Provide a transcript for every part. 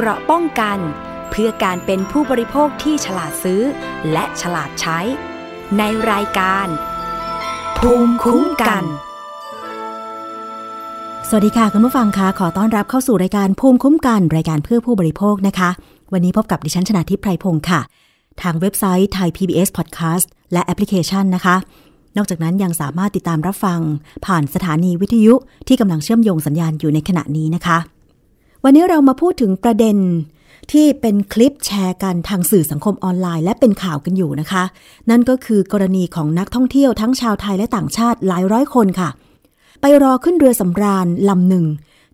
เกราะป้องกัน เพื่อการเป็นผู้บริโภคที่ฉลาดซื้อ และฉลาดใช้ ในรายการ ภูมิคุ้มกัน สวัสดีค่ะคุณผู้ฟังคะขอต้อนรับเข้าสู่รายการภูมิคุ้มกัน รายการเพื่อผู้บริโภคนะคะ วันนี้พบกับดิฉันชนะทิพไพรพงศ์ค่ะ ทางเว็บไซต์ไทย PBS Podcast และแอปพลิเคชันนะคะนอกจากนั้นยังสามารถติดตามรับฟัง ผ่านสถานีวิทยุที่กำลังเชื่อมโยงสัญญาณอยู่ในขณะนี้นะคะ วันนี้เรามาพูดถึงประเด็นที่เป็นคลิปแชร์กันทางสื่อสังคมออนไลน์ และเป็นข่าวกันอยู่นะคะ นั่นก็คือกรณีของนักท่องเที่ยวทั้งชาวไทยและต่างชาติหลายร้อยคนค่ะ ไปรอขึ้นเรือสำราญลำหนึ่ง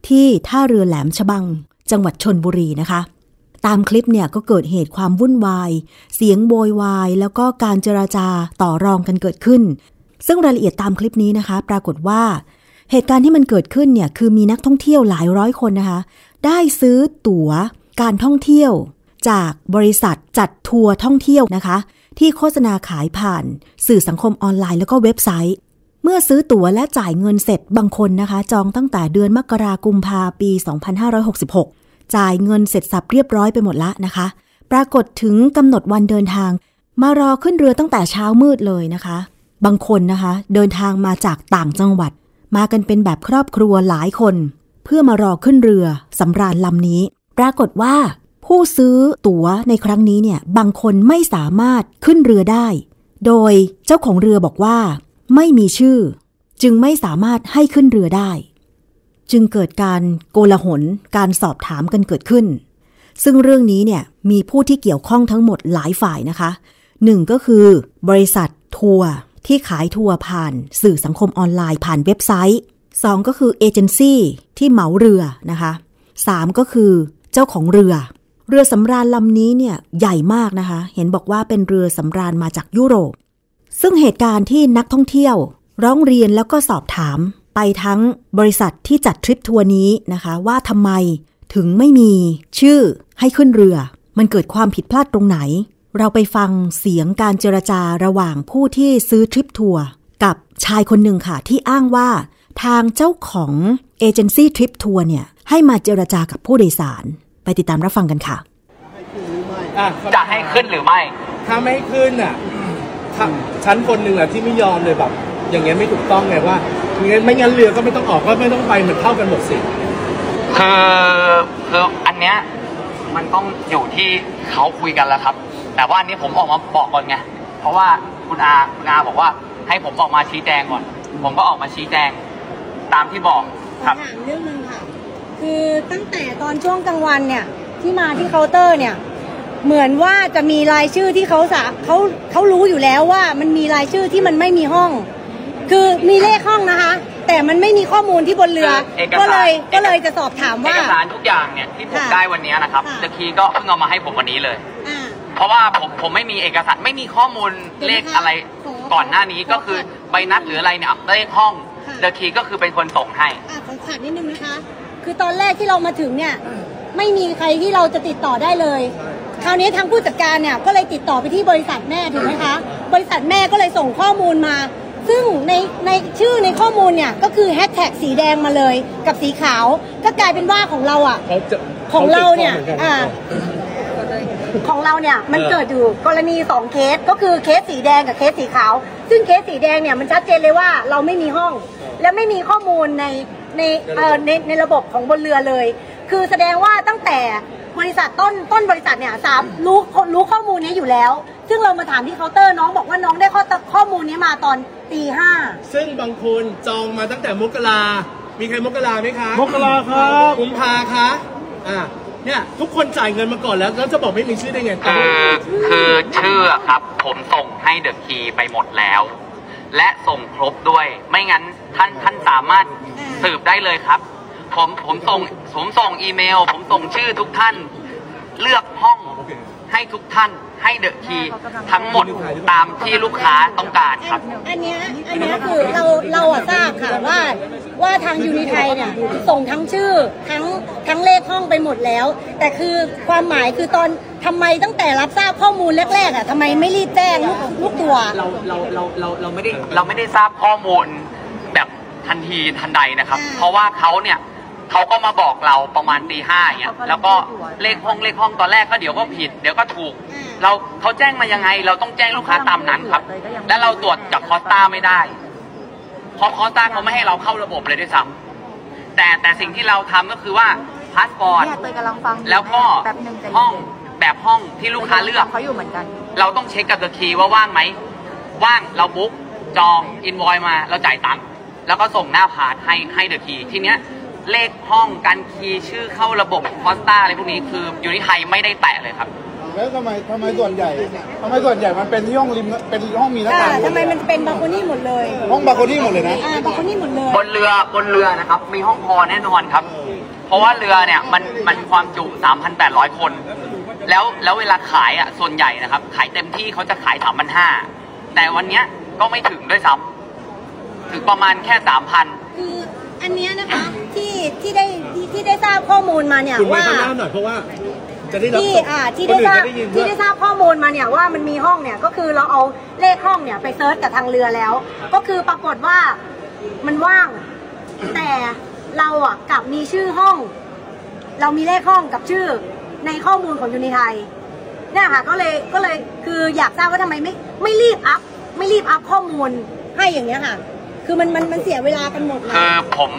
ที่ท่าเรือแหลมฉบัง จังหวัดชนบุรีนะคะ ตามคลิปเนี่ยก็เกิดเหตุความวุ่นวาย เสียงโวยวาย แล้วก็การเจราจาต่อรองกันเกิดขึ้น ซึ่งรายละเอียดตามคลิปนี้นะคะ ปรากฏว่าเหตุการณ์ที่มันเกิดขึ้นเนี่ยคือมีนักท่องเที่ยวหลายร้อยคนนะคะ ได้ซื้อตั๋วการท่องเที่ยว จากบริษัทจัดทัวร์ท่องเที่ยวนะคะ ที่โฆษณาขายผ่าน สื่อสังคมออนไลน์แล้วก็เว็บไซต์ เมื่อซื้อตั๋วและจ่ายเงินเสร็จบางคนนะคะ จองตั้งแต่เดือนมกราคมพาปี 2566 จ่ายเงินเสร็จสับเรียบร้อยไปหมดละนะคะ ปรากฏถึงกำหนดวันเดินทาง มารอขึ้นเรือตั้งแต่เช้ามืดเลยนะคะ บางคนนะคะ เดินทางมาจากต่างจังหวัด มากันเป็นแบบครอบครัวหลายคน เพื่อมารอขึ้นเรือสำราญลำนี้ ปรากฏว่า ผู้ซื้อตั๋วในครั้งนี้เนี่ยบางคนไม่สามารถขึ้นเรือได้ โดยเจ้าของเรือบอกว่า ไม่มีชื่อ จึงไม่สามารถให้ขึ้นเรือได้ จึงเกิดการโกลาหลการสอบถามกันเกิดขึ้น ซึ่งเรื่องนี้เนี่ยมีผู้ที่เกี่ยวข้องทั้งหมดหลายฝ่ายนะคะหนึ่งก็คือบริษัททัวร์ที่ขายทัวร์ผ่านสื่อสังคมออนไลน์ผ่านเว็บไซต์ สองก็คือเอเจนซี่ที่เหมาเรือนะคะสามก็คือเจ้าของเรือ เรือสำราญลำนี้เนี่ยใหญ่มากนะคะ เห็นบอกว่าเป็นเรือสำราญมาจากยุโรป ซึ่งเหตุการณ์ที่นักท่องเที่ยวร้องเรียนแล้วก็สอบถามไปทั้งบริษัทที่จัดทริปทัวร์นี้นะคะ ว่าทำไมถึงไม่มีชื่อให้ขึ้นเรือ มันเกิดความผิดพลาดตรงไหน เราไปฟังเสียงการเจรจาระหว่างผู้ที่ซื้อทริปทัวร์กับชายคนหนึ่งค่ะ ที่อ้างว่า ทางเจ้าของเอเจนซี่ทริปทัวร์เนี่ยให้มาเจรจากับผู้โดยสาร ไปติดตามรับฟังกันค่ะอะจะให้ขึ้นหรือไม่ ถ้าไม่ให้ขึ้นอะถ้าชั้นคนหนึ่งอะที่ไม่ยอมเลยแบบ อย่างเงี้ยไม่ถูกต้องไงว่างั้นไม่งั้นเรือก็ไม่ต้องออกก็ไม่ต้องไปเหมือนเท่ากันหมดสิคือคืออันเนี้ยมันต้องอยู่ที่เขาคุยกันแล้วครับ แต่ว่าอันนี้ผมออกมาบอกก่อนไงเพราะว่าคุณอาคุณอาบอกว่าให้ผมออกมาชี้แจงก่อน ผมก็ออกมาชี้แจง ตามที่บอกขคอรับถามเรื่องหนึงค่ะ คือตั้งแต่ตอนช่วงกลางวันเนี่ย ที่มาที่เคาน์เตอร์เนี่ย เหมือนว่าจะมีรายชื่อที่เขาสาเขาเขารู้อยู่แล้วว่ามันมีรายชื่อที่มันไม่มีห้อง คือมีเลขห้องนะคะ แต่มันไม่มีข้อมูลที่บนเรือเอกสารก็เลยก็เลยจะสอบถามเอว่ากสารทุกอย่างเนี่ยที่ผมค่ะได้วันนี้นะครับค่ะเดคีก็เพิ่งเอามาให้ผมวันนี้เลยอ่าเพราะว่าผมผมไม่มีเอกสารไม่มีข้อมูลเดี๋ยวเลนะคะขอะไรขอก่อนหน้านี้ก็คือใบนัดหรืออะไรเนี่ยเลขห้อง ค่ะเดคีก็คือเป็นคนส่งให้ อะขอขาดนิดนึงนะคะ คือตอนแรกที่เรามาถึงเนี่ย ไม่มีใครที่เราจะติดต่อได้เลย คราวนี้ทางผู้จัดการเนี่ยก็เลยติดต่อไปที่บริษัทแม่ถูกไหมคะ บริษัทแม่ก็เลยส่งข้อมูลมา ซึ่งในในชื่อในข้อมูลเนี่ยก็คือแฮชแท็กสีแดงมาเลย กับสีขาว ก็กลายเป็นว่าของเราอะ เขาจะของเราเนี่ย ขติดต่หมืกัอ่า ของเราเนี่ยมันเออเกิดอยู่กรณีสองเคสก็คือเคสสีแดงกับเคสสีขาว ซึ่งเคสสีแดงเนี่ยมันชัดเจนเลยว่าเราไม่มีห้อง และไม่มีข้อมูลในในเอ่อในในระบบของบนเรือเลย คือแสดงว่าตั้งแต่บริษัทต้นต้นบริษัทเนี่ยสามรู้รู้ข้อมูลนี้อยู่แล้ว ซึ่งเรามาถามที่เคาน์เตอร์น้องบอกว่าน้องได้ข้อข้อมูลนี้มาตอนตีห้าซึ่งบางคนจองมาตั้งแต่มกรามีใครมกราไหมคะมกราครับกุมภาคะอะเนี่ยทุกคนจ่ายเงินมาก่อนแล้วแล้วจะบอกไม่มีชื่อได้ไงคือคือชื่ออะครับ ผมส่งให้เดอะคีไปหมดแล้ว และส่งครบด้วยไม่งั้น ท่านท่านสามารถสืบได้เลยครับ ผมผมส่งผมส่งอีเมล ผมส่งชื่อทุกท่าน เลือกห้องให้ทุกท่านให้เดอะคีทั้งหมดตามที่ลูกค้าต้องการครับ อันเนี้ยอันเนี้ยคือเราเราอะทราบค่ะว่าว่าทางยูนิไทยเนี่ยส่งทั้งชื่อทั้งทั้งเลขห้องไปหมดแล้ว แต่คือความหมายคือตอนทำไมตั้งแต่รับทราบข้อมูลแรกๆอะทำไมไม่รีบแจ้งลูกลูกตัวเราเราเราเราเราไม่ได้เราไม่ได้ทราบข้อมูลแบบ ทันทีทันใดนะครับอ่าเพราะว่าเขาเนี่ยเขาก็มาบอกเราประมาณตีห้าอย่างเงี้ยแล้วก็เลขห้องเลขห้องตอนแรกก็เดี๋ยวก็ผิด เดี๋ยวก็ถูก เราเขาแจ้งมายังไง เราต้องแจ้งลูกค้าตามนั้นครับ และเราตรวจจากคอสตาไม่ได้เพราะคอสตาเขาไม่ให้เราเข้าระบบเลยด้วยซ้ำแต่แต่สิ่งที่เราทำก็คือว่าพาสปอร์ตเนี่ยเตยกำลังฟังอยู่แล้วก็แป๊บหนึ่งใจเย็นห้องแบบห้องที่ลูกค้าเลือกเขาอยู่เหมือนกัน เราต้องเช็คกับ The Key ว่าว่างไหมว่างเรา book จอง invoice มาเราจ่ายตังค์ แล้วก็ส่งหน้าพาสให้ให้ The Key ทีเนี้ยเลขห้องการ key ชื่อเข้าระบบ Costa อะไรพวกนี้คืออยู่ที่ไทยไม่ได้แตะเลยครับ แล้วทำไมทำไมส่วนใหญ่ทำไมส่วนใหญ่มันเป็นที่ห้องริมเป็นห้องมีหน้าอ่าต่างทำไมมันเป็นบาโคนี่หมดเลยห้องบาโคนี่หมดเลยนะ อ่าบาโคนี่หมดเลยบนเรือบนเรือนะครับ มีห้องพอแน่นอนครับ เพราะว่าเรือเนี่ยมันมันความจุ 3,800 คน แล้วแล้วเวลาขายอะส่วนใหญ่นะครับ ขายเต็มที่เขาจะขาย 3,500แต่วันเนี้ยก็ไม่ถึงด้วยซ้ำ ถึงประมาณแค่3,000คืออันเนี้ยนะคะที่ที่ได้ที่ที่ได้ทราบข้อมูลมาเนี่ยคุณมาว่า ข้างหน้าหน่อยเพราะว่าจะได้รับที่อ่าที่คได้นอื่ทนราบจะได้ยินด้ที่วยได้ทราบข้อมูลมาเนี่ยว่ามันมีห้องเนี่ยก็คือเราเอาเลขห้องเนี่ยไปเซิร์ชกับทางเรือแล้ว ก็คือปรากฏว่ามันว่าง แต่เราอะกลับมีชื่อห้อง เรามีเลขห้องกับชื่อในข้อมูลของยูนิไทยเนี่ยค่ะก็เลยก็เลยคืออยากทราบว่าทำไมไม่ไม่รีบอัพไม่รีบอัพข้อมูลให้อย่างเงี้ยค่ะ คือมันมันมันเสียเวลากันหมดเลยคือผม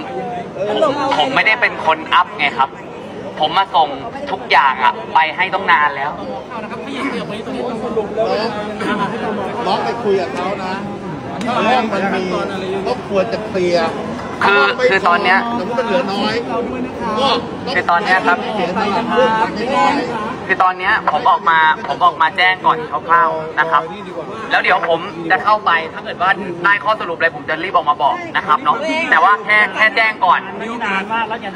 ตลกเอาผมไม่ได้เป็นคนอัพไงครับ ผมมาส่งทุกอย่างอะไปให้ต้องนานแล้วล็อกไปคุยกับเขานะห้องมันมีก็ควรจะเคลียร์ คือคือตอนเนี้ยสมมติมันเหลือน้อยก็คือตอนเนี้ยครับเสียใจกับเรื่องทำไม่ได้คือตอนเนี้ยผมออกมาผมออกมาแจ้งก่อนคร่าวๆนะครับ แล้วเดี๋ยวผมจะเข้าไปถ้าเกิดว่าได้ข้อสรุปอะไรผมจะรีบออกมาบอกนะครับเนาะแต่ว่าแค่แค่แจ้งก่อน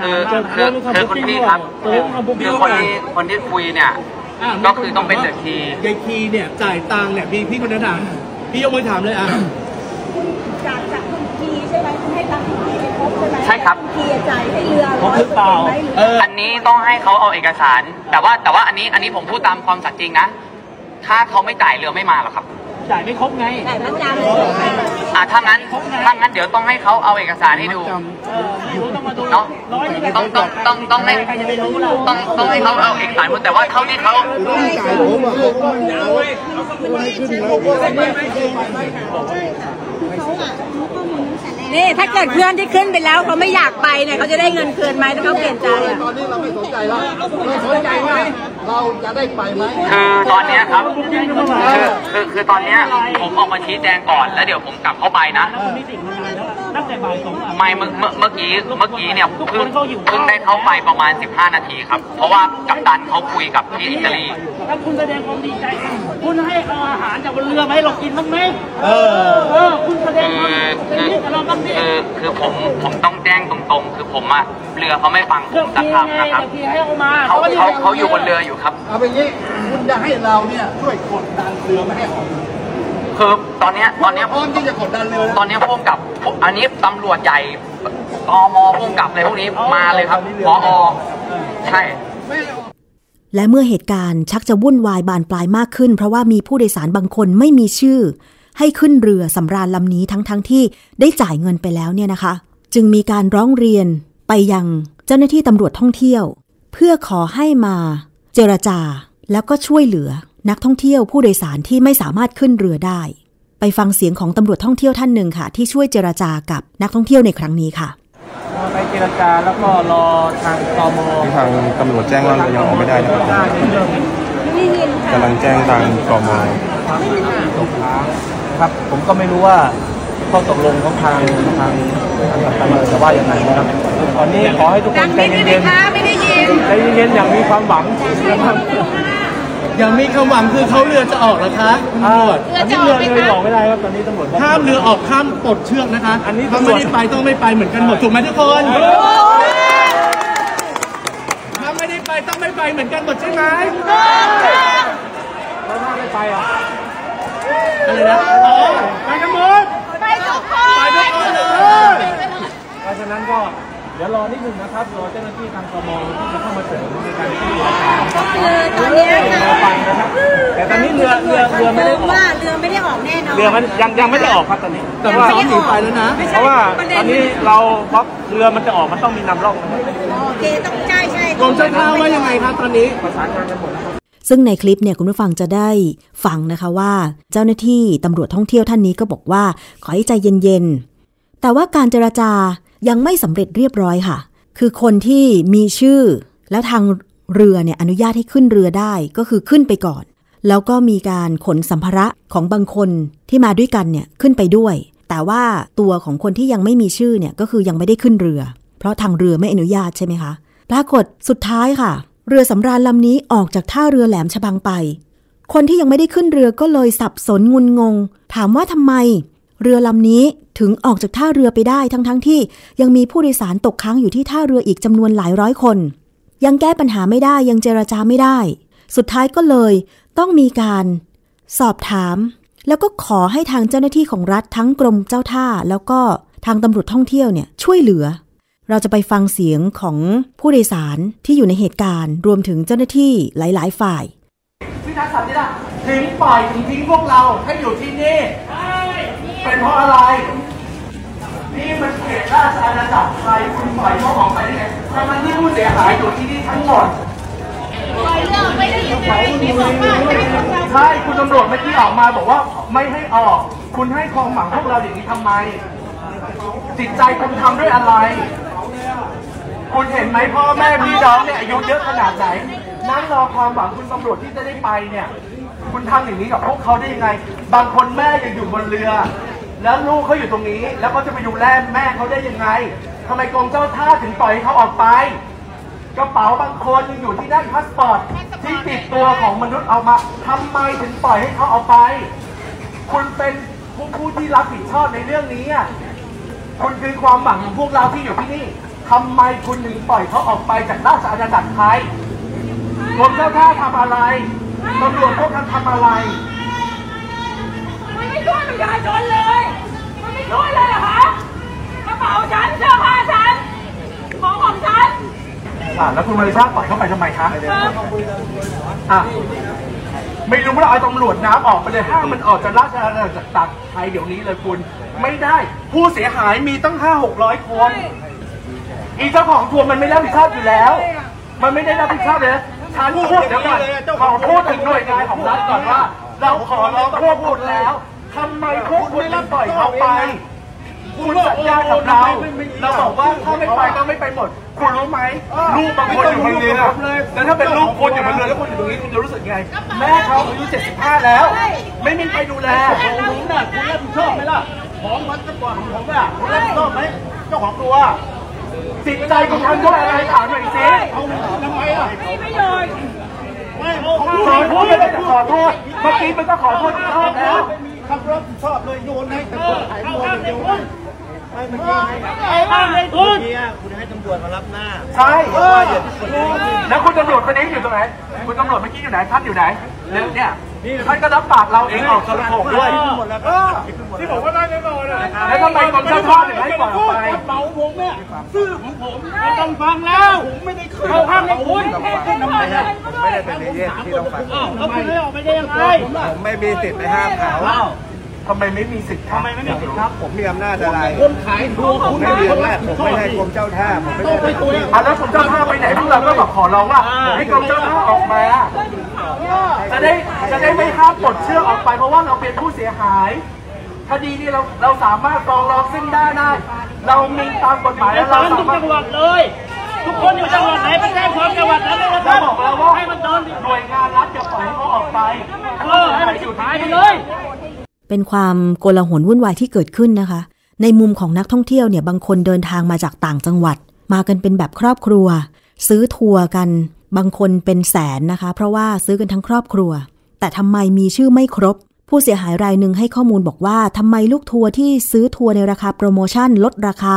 คือคือคือคุณพี่ครับคือคือคนที่คนที่คุยเนี่ยะก็คือต้องเป็นเดอะคีย์ยายคีเนี่ยจ่ายตังค์เนี่ยพี่พี่คนนั้นถามพี่ยกมือถามเลยอะ ครบใช่ไหมใช่ครับณทีจ่ายให้เรือร้อยเปอร์เซ็นต์ไหมหรือเออ อันนี้ต้องให้เขาเอาเอกสาร แต่ว่าแต่ว่าอันนี้อันนี้ผมพูดตามความสัตย์จริงนะ ถ้าเขาไม่จ่ายเรือไม่มาหรอกครับ จ่ายมัดจำเลยอ่าถ้างั้นถ้างั้นเดี๋ยวต้องให้เขาเอาเอกสารให้ดูเนาะต้องต้องต้องต้องให้ต้องต้องให้เขาเอาเอกสารมาแต่ว่าเท่าที่เขาต้องจ่ายผมอะผมก็ไม่เอาไม่ขึ้นแล้วผมก็ไม่ นี่ถ้าเกิดเพื่อนที่ขึ้นไปแล้วเขาไม่อยากไปเนี่ยเขาจะได้เงินคืนไหมถ้าเขาเปลี่ยนใจอะตอนนี้เราไม่สนใจแล้วเราสนใจว่าเราจะได้ไปไหมคือตอนเนี้ยครับคือคือคือตอนเนี้ยผมออกมาชี้แจงก่อนแล้วเดี๋ยวผมกลับเข้าไปนะ ไม่เมื่อเมื่อเมื่อกี้เมื่อกี้เนี่ยเพิ่งเพิ่งได้เข้าไปประมาณ 15 นาทีครับ เพราะว่ากัปตันเขาคุยกับที่อิตาลีถ้าคุณแสดงความดีใจ คุณให้เอาอาหารจากบนเรือมาให้เรากินบ้างไหมเออ เออ คุณแสดงคือความเป็นคือมิตรกับเราบ้างดิคือคือผมผมต้องแจ้งตรงๆ คือผมอะเรือเขาไม่ฟังผเลือมกสักทีไงคำนะครับเลือกทีให้เอามาเขาก็ไม่เขาได้เขาอยู่บนเรืออยู่ครับ เอาเป็นงี้คุณจะให้เราเนี่ยช่วยกดดันเรือไม่ให้ออก คือตอนเนี้ยตอนเนี้ยพร้อมที่จะกดดันเรือนะตอนเนี้ยพวกกับอันนี้ตำรวจใหญ่ตมพวกกับอะไรพวกนี้มาเลยครับพอใช่และเมื่อเหตุการณ์ชักจะวุ่นวายบานปลายมากขึ้น เพราะว่ามีผู้โดยสารบางคนไม่มีชื่อ ให้ขึ้นเรือสำราญลำนี้ทั้งๆทที่ได้จ่ายเงินไปแล้วเนี่ยนะคะ จึงมีการร้องเรียนไปยังเจ้าหน้าที่ตำรวจท่องเที่ยว เพื่อขอให้มาเจรจาแล้วก็ช่วยเหลือ นักท่องเที่ยวผู้โดยสารที่ไม่สามารถขึ้นเรือได้ ไปฟังเสียงของตำรวจท่องเที่ยวท่านหนึ่งค่ะ ที่ช่วยเจรจากับนักท่องเที่ยวในครั้งนี้ค่ะไปเจรจาแล้วก็รอทางตมทางตำรวจแจ้งว่าเรายังออกไม่ได้นะครับได้ในเรื่องกำลังแจ้งทางกมตกค้างครับผมก็ไม่รู้ว่าข้อตกลงของทางทางทางกัปตันเรือจะว่ายังไงนะครับตอนนี้ขอให้ทุกคนใจเย็นๆไม่ได้ยินใจเย็นๆอย่างมีความหวังนะครับ ยังมีคำหวังคือเขาเรือจะออกเหรอคะตำรวจตอนนี้เรือเรือออกไม่ได้ครับตอนนี้ตำรวจบกห้ามเรือออกข้ามปลดเชือกนะคะอันนี้ถ้าไม่ได้ไปต้องไม่ไปเหมือนกันหมดถูกไหมทุกคนถ้าไม่ได้ไปต้องไม่ไปเหมือนกันหมดใช่ไหมแล้วถ้าไม่ไปอะอะไรนะอ๋อไปกันหมดไปทุกคนไปทุกคนเลยเพราะฉะนั้นก็ เดี๋ยวรอนิดนึงนะครับรอเจ้าหน้าที่ทางตมที่จะเข้ามาเสริมในการช่วยเรือตอนนี้นะครับแต่ตอนนี้เรือเรือเรือไม่ได้ออกว่าเรือไม่ได้ออกแน่นอนเรือมันยังยังไม่ได้ออกครับตอนนี้ แต่ว่าซ้อมหนีไปแล้วนะเพราะว่าตอนนี้เราบล็อกเรือมันจะออกมันต้องมีนำร่องนะครับโอเคต้องใช่ใช่กรมเจ้าท่าว่ายังไงครับตอนนี้ประสานงานกันหมดแล้วซึ่งในคลิปเนี่ยคุณผู้ฟังจะได้ฟังนะคะว่า เจ้าหน้าที่ตำรวจท่องเที่ยวท่านนี้ก็บอกว่า ขอให้ใจเย็นๆแต่ว่าการเจรจา ยังไม่สำเร็จเรียบร้อยค่ะ คือคนที่มีชื่อ แล้วทางเรือเนี่ยอนุญาตให้ขึ้นเรือได้ก็คือขึ้นไปก่อน แล้วก็มีการขนสัมภาระของบางคนที่มาด้วยกันเนี่ยขึ้นไปด้วย แต่ว่าตัวของคนที่ยังไม่มีชื่อเนี่ยก็คือยังไม่ได้ขึ้นเรือ เพราะทางเรือไม่อนุญาตใช่ไหมคะปรากฏสุดท้ายค่ะ เรือสำราญลำนี้ออกจากท่าเรือแหลมฉบังไป คนที่ยังไม่ได้ขึ้นเรือก็เลยสับสนงุนงง ถามว่าทำไม เรือลำนี้ถึงออกจากท่าเรือไปได้ทั้งๆทที่ยังมีผู้โดยสารตกค้างอยู่ที่ท่าเรืออีกจำนวนหลายร้อยคน ยังแก้ปัญหาไม่ได้ยังเจรจาไม่ได้ สุดท้ายก็เลยต้องมีการสอบถาม แล้วก็ขอให้ทางเจ้าหน้าที่ของรัฐทั้งกรมเจ้าท่า แล้วก็ทางตำรวจท่องเที่ยวเนี่ยช่วยเหลือ เราจะไปฟังเสียงของผู้โดยสารที่อยู่ในเหตุการณ์ รวมถึงเจ้าหน้าที่หลาย ๆ ฝ่ายพี่ทักษัตริย์ถึงปล่อยถึงทิ้งพวกเราให้อยู่ที่นี่ เป็นเพราะอะไร นี่มันเขตราชอาณาจักรไทยคุณปล่อยเขาออกไปได้ไงทั้งๆที่ผู้เสียหายอยู่ที่นี่ทั้งหมดใช่คุณตำรวจเมื่อกี้ออกมาบอกว่าไม่ให้ออก คุณให้ความหวังพวกเราอย่างนี้ทำไม จิตใจคุณทำด้วยอะไร คุณเห็นไหมพ่อแม่พี่น้องเนี่ยอายุเยอะขนาดไหนนั่งรอความหวังคุณตำรวจที่จะได้ไปเนี่ย คุณทำอย่างนี้กับพวกเขาได้ยังไง บางคนแม่ยังอยู่บนเรือ แล้วลูกเขาอยู่ตรงนี้ แล้วเขาจะไปดูแลแม่เขาได้ยังไงทำไมกรมเจ้าท่าถึงปล่อยให้เขาออกไป กระเป๋าบางคนยังอยู่ที่นั่นพาสปอร์ตที่ติดตัวของมนุษย์เอามาทำไมถึงปล่อยให้เขาเอาไป คุณเป็นผู้ผู้ที่รับผิดชอบในเรื่องนี้คุณคือความหวังของพวกเราที่อยู่ที่นี่ทำไมคุณถึงปล่อยเขาออกไปจากราชอาณาจักรไทยกรมเจ้าท่าทำอะไร ตำรวจพวกท่านทำอะไร มันไม่ช่วยประชาชนเลย มันไม่ช่วยเลยเหรอคะกระเป๋าฉันเสื้อผ้าฉัน ของของฉันอ่าแล้วคุณมาริชาปล่อยเขาไปทำไมคะอะไม่รู้ว่าเอาตำรวจน้ำออกไปเลยห้ามมันออกจากราชอาณาจักรไทยเดี๋ยวนี้เลยคุณ ไม่ได้ ผู้เสียหายมีตั้งห้าหกร้อยคน อีเจ้าของทัวร์มันไม่รับผิดชอบอยู่แล้ว มันไม่ได้รับผิดชอบเลยนะ ฉันพูดเดี๋ยวก่อนขอพูดถึงหน่วยงานของรัฐก่อนว่า เราขอร้องพวกคุณแล้วทำไมพวกคุณไม่ปล่อยเขาไป คุณสัญญากับเราเราบอกว่าถ้าไม่ไปก็ไม่ไปหมด คุณรู้ไหมลูกบางคนอยู่บนเรือแล้วถ้าเป็นลูกคุณอยู่บนเรือแล้วคุณอยู่ตรงนี้คุณจะรู้สึกไง แม่เขาอายุ 75 แล้ว ไม่มีใครดูแลผมน่ะคุณรับผิดชอบไหมล่ะของมันจะกว่าของผมอะคุณรับผิดชอบไหมเจ้าของตัว จิตใจคุณทำด้วยอะไรถามหน่อยสิเอาทำไมอะมีประโยชน์ไม่เอาขอโทษไม่ได้จะขอโทษ เมื่อกี้มันก็ขอโทษชอบแล้วคำรับผิดชอบเลยโยนให้แต่คนขายโมเดียว ไม่ไม่เมื่อกี้ให้ไอ้บ้านในทุนเมื่อกี้คุณให้ตำรวจมารับหน้าใช่แล้วคุณตำรวจคนนี้อยู่ตรงไหน คุณตำรวจเมื่อกี้อยู่ไหนท่านอยู่ไหนแล้วเนี่ยท่านก็รับปากเราเองออกโทรโขงด้วยหมดแล้วที่ผมว่าได้แน่นอนนะแล้วทำไมกรมเจ้าท่าถึงให้ปล่อยออกไปเป๋าผมเนี่ยซื้อของผมไม่ต้องฟังแล้วผมไม่ได้ขึ้นเขาห้ามในคุณทำไมอะไม่ได้เป็นเอเย่นที่ต้องฟังอ้าวแล้วคุณให้ออกไปได้ยังไงผมไม่มีสิทธิ์ไปห้ามเขา ทำไมไม่มีสิทธิ์ทำไมไม่มีสิทธิ์ครับ ผมมีอำนาจอะไรคนขายทัวร์ผมไม่มีอำนาจผมไม่ให้กรมเจ้าท่าผมไม่ต้องไปได้ตัวอะแล้วกรมเจ้าท่าไปไหนพวกเราก็บอกขอร้องว่าให้กรมเจ้าท่าออกมาจะได้จะได้ไม่ห้ามปลดเชือกออกไปเพราะว่าเราเป็นผู้เสียหายคดีนี้เราเราสามารถฟ้องร้องซึ่งได้ได้เรามีตามกฎหมายแล้วเราฟังทุสากมารถจังหวัดเลย ทุกคนอยู่จังหวัดไหนไปแจ้งความจังหวัดนั้นเลยนะคเรารับบอกแล้วว่าให้มันโดนหน่วยงานรัฐอย่าปล่อยให้เขาออกไปเออให้มันสุดท้ายไปเลย เป็นความโกลาหลวุ่นวายที่เกิดขึ้นนะคะ ในมุมของนักท่องเที่ยวเนี่ยบางคนเดินทางมาจากต่างจังหวัด มากันเป็นแบบครอบครัว ซื้อทัวร์กัน บางคนเป็นแสนนะคะ เพราะว่าซื้อกันทั้งครอบครัว แต่ทำไมมีชื่อไม่ครบ ผู้เสียหายรายหนึ่งให้ข้อมูลบอกว่าทำไมลูกทัวร์ที่ซื้อทัวร์ในราคาโปรโมชั่นลดราคา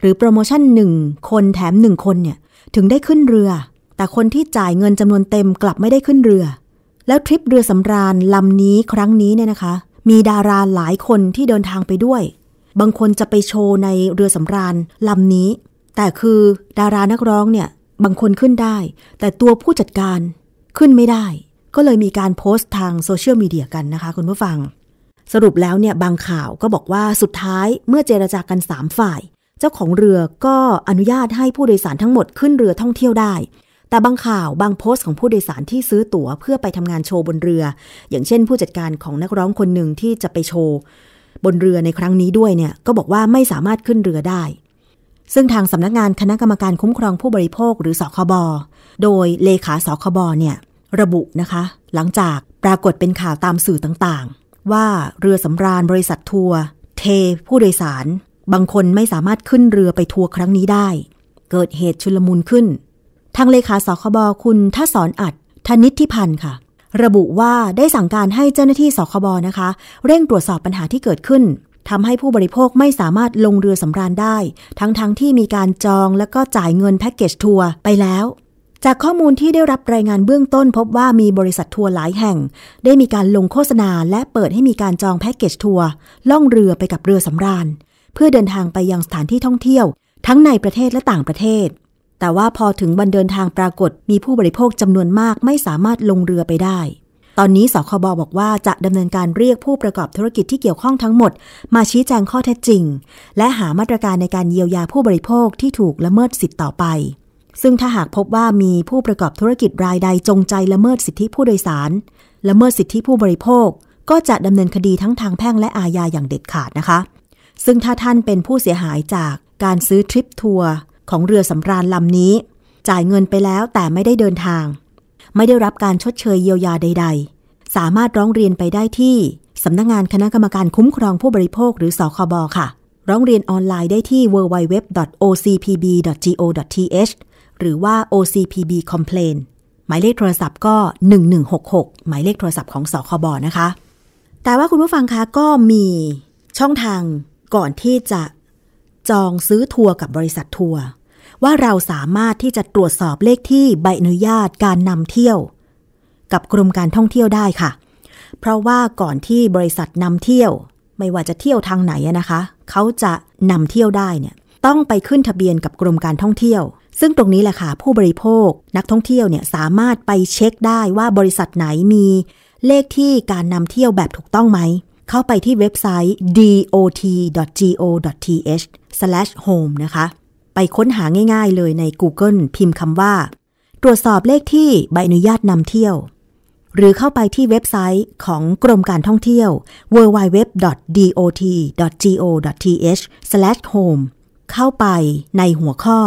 หรือโปรโมชั่นหนึ่งคนแถมหนึ่งคนเนี่ยถึงได้ขึ้นเรือ แต่คนที่จ่ายเงินจำนวนเต็มกลับไม่ได้ขึ้นเรือ แล้วทริปเรือสำราญลำนี้ครั้งนี้เนี่ยนะคะ มีดาราหลายคนที่เดินทางไปด้วย บางคนจะไปโชว์ในเรือสำราญลำนี้ แต่คือดารานักร้องเนี่ยบางคนขึ้นได้ แต่ตัวผู้จัดการขึ้นไม่ได้ ก็เลยมีการโพสต์ทางโซเชียลมีเดียกันนะคะคุณผู้ฟัง สรุปแล้วเนี่ยบางข่าวก็บอกว่าสุดท้ายเมื่อเจรจากัน 3 ฝ่าย เจ้าของเรือก็อนุญาตให้ผู้โดยสารทั้งหมดขึ้นเรือท่องเที่ยวได้ แต่บางข่าวบางโพสต์ของผู้โดยสารที่ซื้อตั๋วเพื่อไปทำงานโชว์บนเรือ อย่างเช่น ผู้จัดการของนักร้องคนหนึ่งที่จะไปโชว์บนเรือในครั้งนี้ด้วยเนี่ยก็บอกว่าไม่สามารถขึ้นเรือได้ ซึ่งทางสำนักงานคณะกรรมการคุ้มครองผู้บริโภคหรือสคบโดยเลขาสคบเนี่ยระบุนะคะ หลังจากปรากฏเป็นข่าวตามสื่อต่างๆ ว่าเรือสำราญบริษัททัวร์เทผู้โดยสาร บางคนไม่สามารถขึ้นเรือไปทัวร์ครั้งนี้ได้ เกิดเหตุชุลมุนขึ้น ทางเลขาสคบคุณท่าสอนอัดธนิตทิพันธ์ค่ะ ระบุว่าได้สั่งการให้เจ้าหน้าที่สคบนะคะ เร่งตรวจสอบปัญหาที่เกิดขึ้นทำให้ผู้บริโภคไม่สามารถลงเรือสำราญได้ ทั้งๆทที่มีการจองและก็จ่ายเงินแพ็กเกจทัวร์ไปแล้ว จากข้อมูลที่ได้รับรายงานเบื้องต้น พบว่ามีบริษัททัวร์หลายแห่ง ได้มีการลงโฆษณา และเปิดให้มีการจองแพ็กเกจทัวร์ล่องเรือไปกับเรือสำราญ เพื่อเดินทางไปยังสถานที่ท่องเที่ยว ทั้งในประเทศและต่างประเทศ แต่ว่าพอถึงวันเดินทางปรากฏมีผู้บริโภคจำนวนมากไม่สามารถลงเรือไปได้ ตอนนี้สคบบอกว่าจะดำเนินการเรียกผู้ประกอบธุรกิจที่เกี่ยวข้องทั้งหมด มาชี้แจงข้อเท็จจริง และหามาตรการในการเยียวยาผู้บริโภคที่ถูกละเมิดสิทธิ์ต่อไป ซึ่งถ้าหากพบว่ามีผู้ประกอบธุรกิจรายใดจงใจละเมิดสิทธิผู้โดยสาร ละเมิดสิทธิผู้บริโภค ก็จะดำเนินคดีทั้งทางแพ่งและอาญาอย่างเด็ดขาดนะคะ ซึ่งถ้าท่านเป็นผู้เสียหายจากการซื้อทริปทัวร์ ของเรือสำราญลำนี้ จ่ายเงินไปแล้วแต่ไม่ได้เดินทาง ไม่ได้รับการชดเชยเยียวยาใด ๆ สามารถร้องเรียนไปได้ที่สำนักงงานคณะกรรมการคุ้มครองผู้บริโภคหรือสคบค่ะ ร้องเรียนออนไลน์ได้ที่ www.ocpb.go.th หรือว่า OCPB Complain หมายเลขโทรศัพท์ก็ 1166 หมายเลขโทรศัพท์ของสคบนะคะ แต่ว่าคุณผู้ฟังคะก็มีช่องทางก่อนที่จะ จองซื้อทัวร์กับบริษัททัวร์ว่าเราสามารถที่จะตรวจสอบเลขที่ใบอนุญาตการนำเที่ยว กับกรมการท่องเที่ยวได้ค่ะ เพราะว่าก่อนที่บริษัทนำเที่ยว ไม่ว่าจะเที่ยวทางไหนนะคะ เขาจะนำเที่ยวได้เนี่ยต้องไปขึ้นทะเบียนกับกรมการท่องเที่ยว ซึ่งตรงนี้แหละค่ะผู้บริโภคนักท่องเที่ยวเนี่ยสามารถไปเช็คได้ว่าบริษัทไหนมีเลขที่การนำเที่ยวแบบถูกต้องไหม เข้าไปที่เว็บไซต์ dot go th /home นะคะ ไปค้นหาง่ายๆเลยใน Google พิมพ์คำว่า ตรวจสอบเลขที่ใบอนุญาตนำเที่ยว หรือเข้าไปที่เว็บไซต์ของกรมการท่องเที่ยว www.dot.go.th/home เข้าไปในหัวข้อ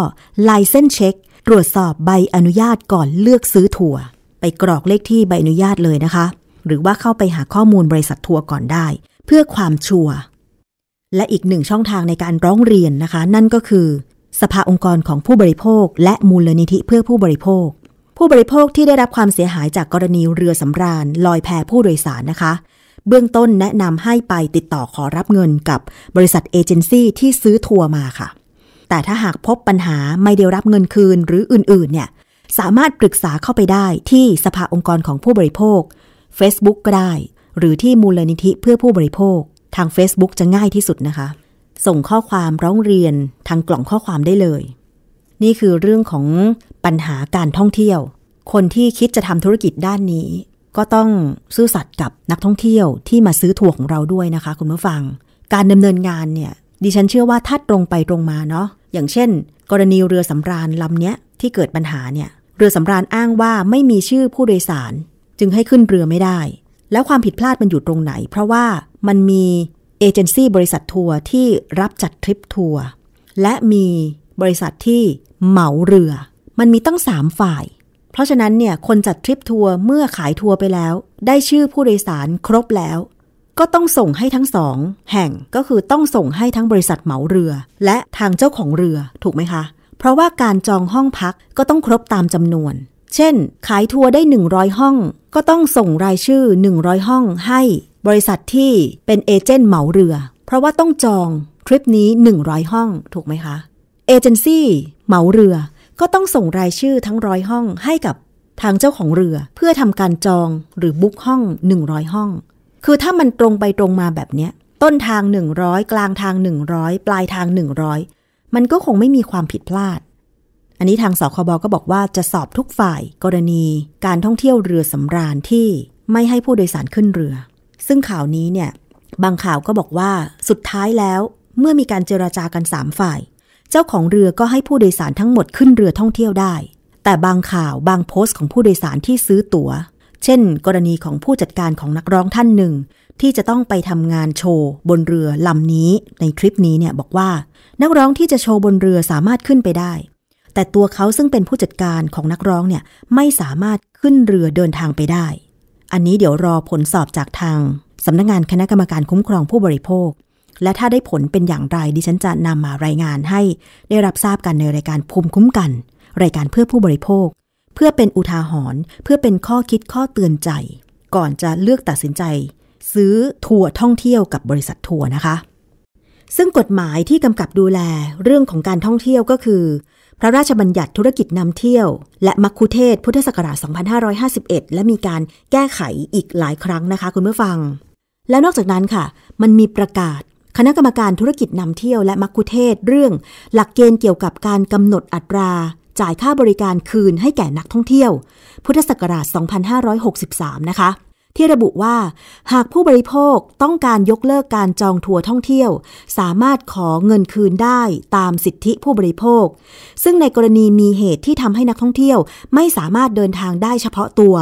License Check ตรวจสอบใบอนุญาตก่อนเลือกซื้อทัวร์ไปกรอกเลขที่ใบอนุญาตเลยนะคะ หรือว่าเข้าไปหาข้อมูลบริษัททัวร์ก่อนได้ เพื่อความชัวร์ และอีกหนึ่งช่องทางในการร้องเรียนนะคะ นั่นก็คือ สภาองค์กรของผู้บริโภค และมูลนิธิเพื่อผู้บริโภค ผู้บริโภคที่ได้รับความเสียหายจากกรณีเรือสำราญ ลอยแพผู้โดยสารนะคะ เบื้องต้นแนะนำให้ไปติดต่อขอรับเงินกับบริษัทเอเจนซี่ที่ซื้อทัวร์มาค่ะ แต่ถ้าหากพบปัญหาไม่ได้รับเงินคืนหรืออื่นๆ เนี่ยสามารถปรึกษาเข้าไปได้ที่สภาองค์กรของผู้บริโภค Facebook ก็ได้ หรือที่มูลนิธิเพื่อผู้บริโภค ทาง Facebook จะง่ายที่สุดนะคะ ส่งข้อความร้องเรียนทางกล่องข้อความได้เลย นี่คือเรื่องของปัญหาการท่องเที่ยว คนที่คิดจะทำธุรกิจด้านนี้ ก็ต้องซื่อสัตย์กับนักท่องเที่ยวที่มาซื้อทัวร์ของเราด้วยนะคะ คุณผู้ฟัง การดำเนินงานเนี่ยดิฉันเชื่อว่าถ้าตรงไปตรงมาเนาะอย่างเช่น กรณีเรือสำราญลำเนี้ยที่เกิดปัญหาเนี่ยเรือสำราญอ้างว่าไม่มีชื่อผู้โดยสาร จึงให้ขึ้นเรือไม่ได้ แล้วความผิดพลาดมันอยู่ตรงไหน เพราะว่ามันมีเอเจนซี่บริษัททัวร์ที่รับจัดทริปทัวร์และมีบริษัทที่เหมาเรือ มันมีตั้งสามฝ่าย เพราะฉะนั้นเนี่ยคนจัดทริปทัวร์เมื่อขายทัวร์ไปแล้ว ได้ชื่อผู้โดยสารครบแล้ว ก็ต้องส่งให้ทั้งสองแห่งก็คือต้องส่งให้ทั้งบริษัทเหมาเรือ และทางเจ้าของเรือถูกไหมคะ เพราะว่าการจองห้องพักก็ต้องครบตามจำนวน เช่น ขายทัวร์ได้ 100 ห้อง ก็ต้องส่งรายชื่อ 100 ห้องให้บริษัทที่เป็นเอเจนต์เหมาเรือ เพราะว่าต้องจองทริปนี้ 100 ห้อง ถูกไหมคะ เอเจนซี่เหมาเรือ ก็ต้องส่งรายชื่อทั้งร้อยห้องให้กับทางเจ้าของเรือเพื่อทำการจองหรือบุ๊กห้อง 100 ห้อง คือถ้ามันตรงไปตรงมาแบบเนี้ย ต้นทาง 100 กลางทาง 100 ปลายทาง 100 มันก็คงไม่มีความผิดพลาด อันนี้ทางสคบก็บอกว่าจะสอบทุกฝ่ายกรณีการท่องเที่ยวเรือสำราญที่ไม่ให้ผู้โดยสารขึ้นเรือ ซึ่งข่าวนี้เนี่ยบางข่าวก็บอกว่าสุดท้ายแล้วเมื่อมีการเจราจากันสามฝ่าย เจ้าของเรือก็ให้ผู้โดยสารทั้งหมดขึ้นเรือท่องเที่ยวได้ แต่บางข่าวบางโพสต์ของผู้โดยสารที่ซื้อตัว๋ว เช่น กรณีของผู้จัดการของนักร้องท่านหนึ่ง ที่จะต้องไปทำงานโชว์บนเรือลำนี้ในคลิปนี้เนี่ยบอกว่า นักร้องที่จะโชว์บนเรือสามารถขึ้นไปได้ แต่ตัวเขาซึ่งเป็นผู้จัดการของนักร้องเนี่ยไม่สามารถขึ้นเรือเดินทางไปได้ อันนี้เดี๋ยวรอผลสอบจากทางสำนักงงานคณะกรรมการคุ้มครองผู้บริโภค และถ้าได้ผลเป็นอย่างไรดิฉันจะนำมารายงานให้ได้รับทราบกันในรายการภูมิคุ้มกัน รายการเพื่อผู้บริโภค เพื่อเป็นอุทาหรณ์เพื่อเป็นข้อคิดข้อเตือนใจ ก่อนจะเลือกตัดสินใจ ซื้อทัวร์ท่องเที่ยวกับบริษัททัวร์นะคะซึ่งกฎหมายที่กำกับดูแลเรื่องของการท่องเที่ยวก็คือ พระราชบัญญัติธุรกิจนำเที่ยว และมัคคุเทศพุทธศักราช 2551 และมีการแก้ไขอีกหลายครั้งนะคะ คุณผู้ฟัง และนอกจากนั้นค่ะ มันมีประกาศคณะกรรมการธุรกิจนำเที่ยวและมัคคุเทศเรื่อง หลักเกณฑ์เกี่ยวกับการกำหนดอัตรา จ่ายค่าบริการคืนให้แก่นักท่องเที่ยว พุทธศักราช 2563 นะคะ ที่ระบุว่า หากผู้บริโภคต้องการยกเลิกการจองทัวร์ท่องเที่ยว สามารถขอเงินคืนได้ตามสิทธิผู้บริโภค ซึ่งในกรณีมีเหตุที่ทำให้นักท่องเที่ยว ไม่สามารถเดินทางได้เฉพาะตัว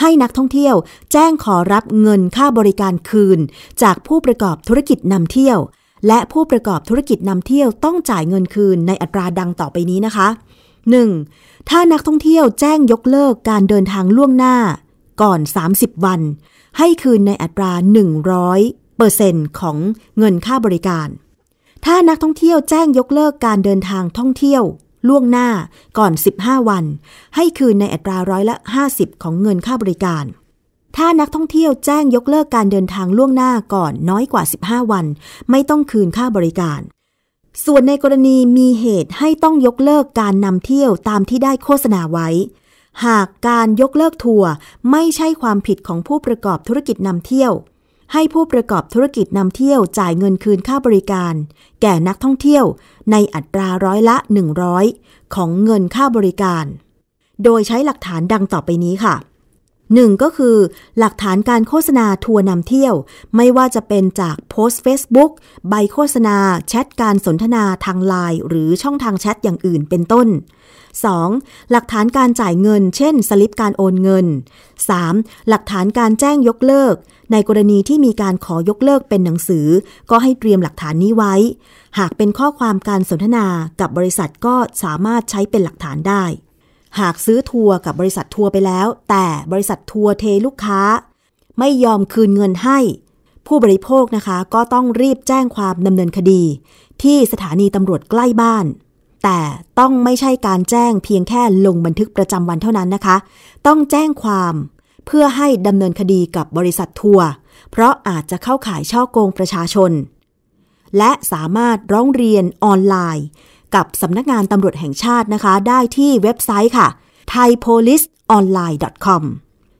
ให้นักท่องเที่ยวแจ้งขอรับเงินค่าบริการคืน จากผู้ประกอบธุรกิจนำเที่ยว และผู้ประกอบธุรกิจนำเที่ยวต้องจ่ายเงินคืนในอัตราดังต่อไปนี้นะคะ 1. ถ้านักท่องเที่ยวแจ้งยกเลิกการเดินทางล่วงหน้า ก่อน 30 วัน ให้คืนในอัตรา 100เปอร์เซ็นต์ของเงินค่าบริการ ถ้านักท่องเที่ยวแจ้งยกเลิกการเดินทางท่องเที่ยว ล่วงหน้าก่อน 15 วัน ให้คืนในอัตราร้อยละ 50 ของเงินค่าบริการ ถ้านักท่องเที่ยวแจ้งยกเลิกการเดินทางล่วงหน้าก่อนน้อยกว่า 15 วัน ไม่ต้องคืนค่าบริการส่วนในกรณีมีเหตุให้ต้องยกเลิกการนำเที่ยวตามที่ได้โฆษณาไว้ หากการยกเลิกทัวร์ไม่ใช่ความผิดของผู้ประกอบธุรกิจนำเที่ยว ให้ผู้ประกอบธุรกิจนำเที่ยวจ่ายเงินคืนค่าบริการ แก่นักท่องเที่ยวในอัตราร้อยละ 100 ของเงินค่าบริการ โดยใช้หลักฐานดังต่อไปนี้ค่ะหนึ่งก็คือ หลักฐานการโฆษณาทัวร์นำเที่ยว ไม่ว่าจะเป็นจากโพสต์ Facebook ใบโฆษณา แชทการสนทนาทางไลน์หรือช่องทางแชทอย่างอื่นเป็นต้น 2. หลักฐานการจ่ายเงิน เช่น สลิปการโอนเงิน 3. หลักฐานการแจ้งยกเลิก ในกรณีที่มีการขอยกเลิกเป็นหนังสือ ก็ให้เตรียมหลักฐานนี้ไว้ หากเป็นข้อความการสนทนากับบริษัทก็สามารถใช้เป็นหลักฐานได้ หากซื้อทัวร์กับบริษัททัวร์ไปแล้ว แต่บริษัททัวร์เทลูกค้า ไม่ยอมคืนเงินให้ ผู้บริโภคนะคะ ก็ต้องรีบแจ้งความดำเนินคดี ที่สถานีตำรวจใกล้บ้าน แต่ต้องไม่ใช่การแจ้งเพียงแค่ลงบันทึกประจำวันเท่านั้นนะคะ ต้องแจ้งความเพื่อให้ดำเนินคดีกับบริษัททัวร์เพราะอาจจะเข้าข่ายช่อโกงประชาชน และสามารถร้องเรียนออนไลน์ กับสำนักงานตำรวจแห่งชาตินะคะ ได้ที่เว็บไซต์ค่ะ thaipoliceonline.com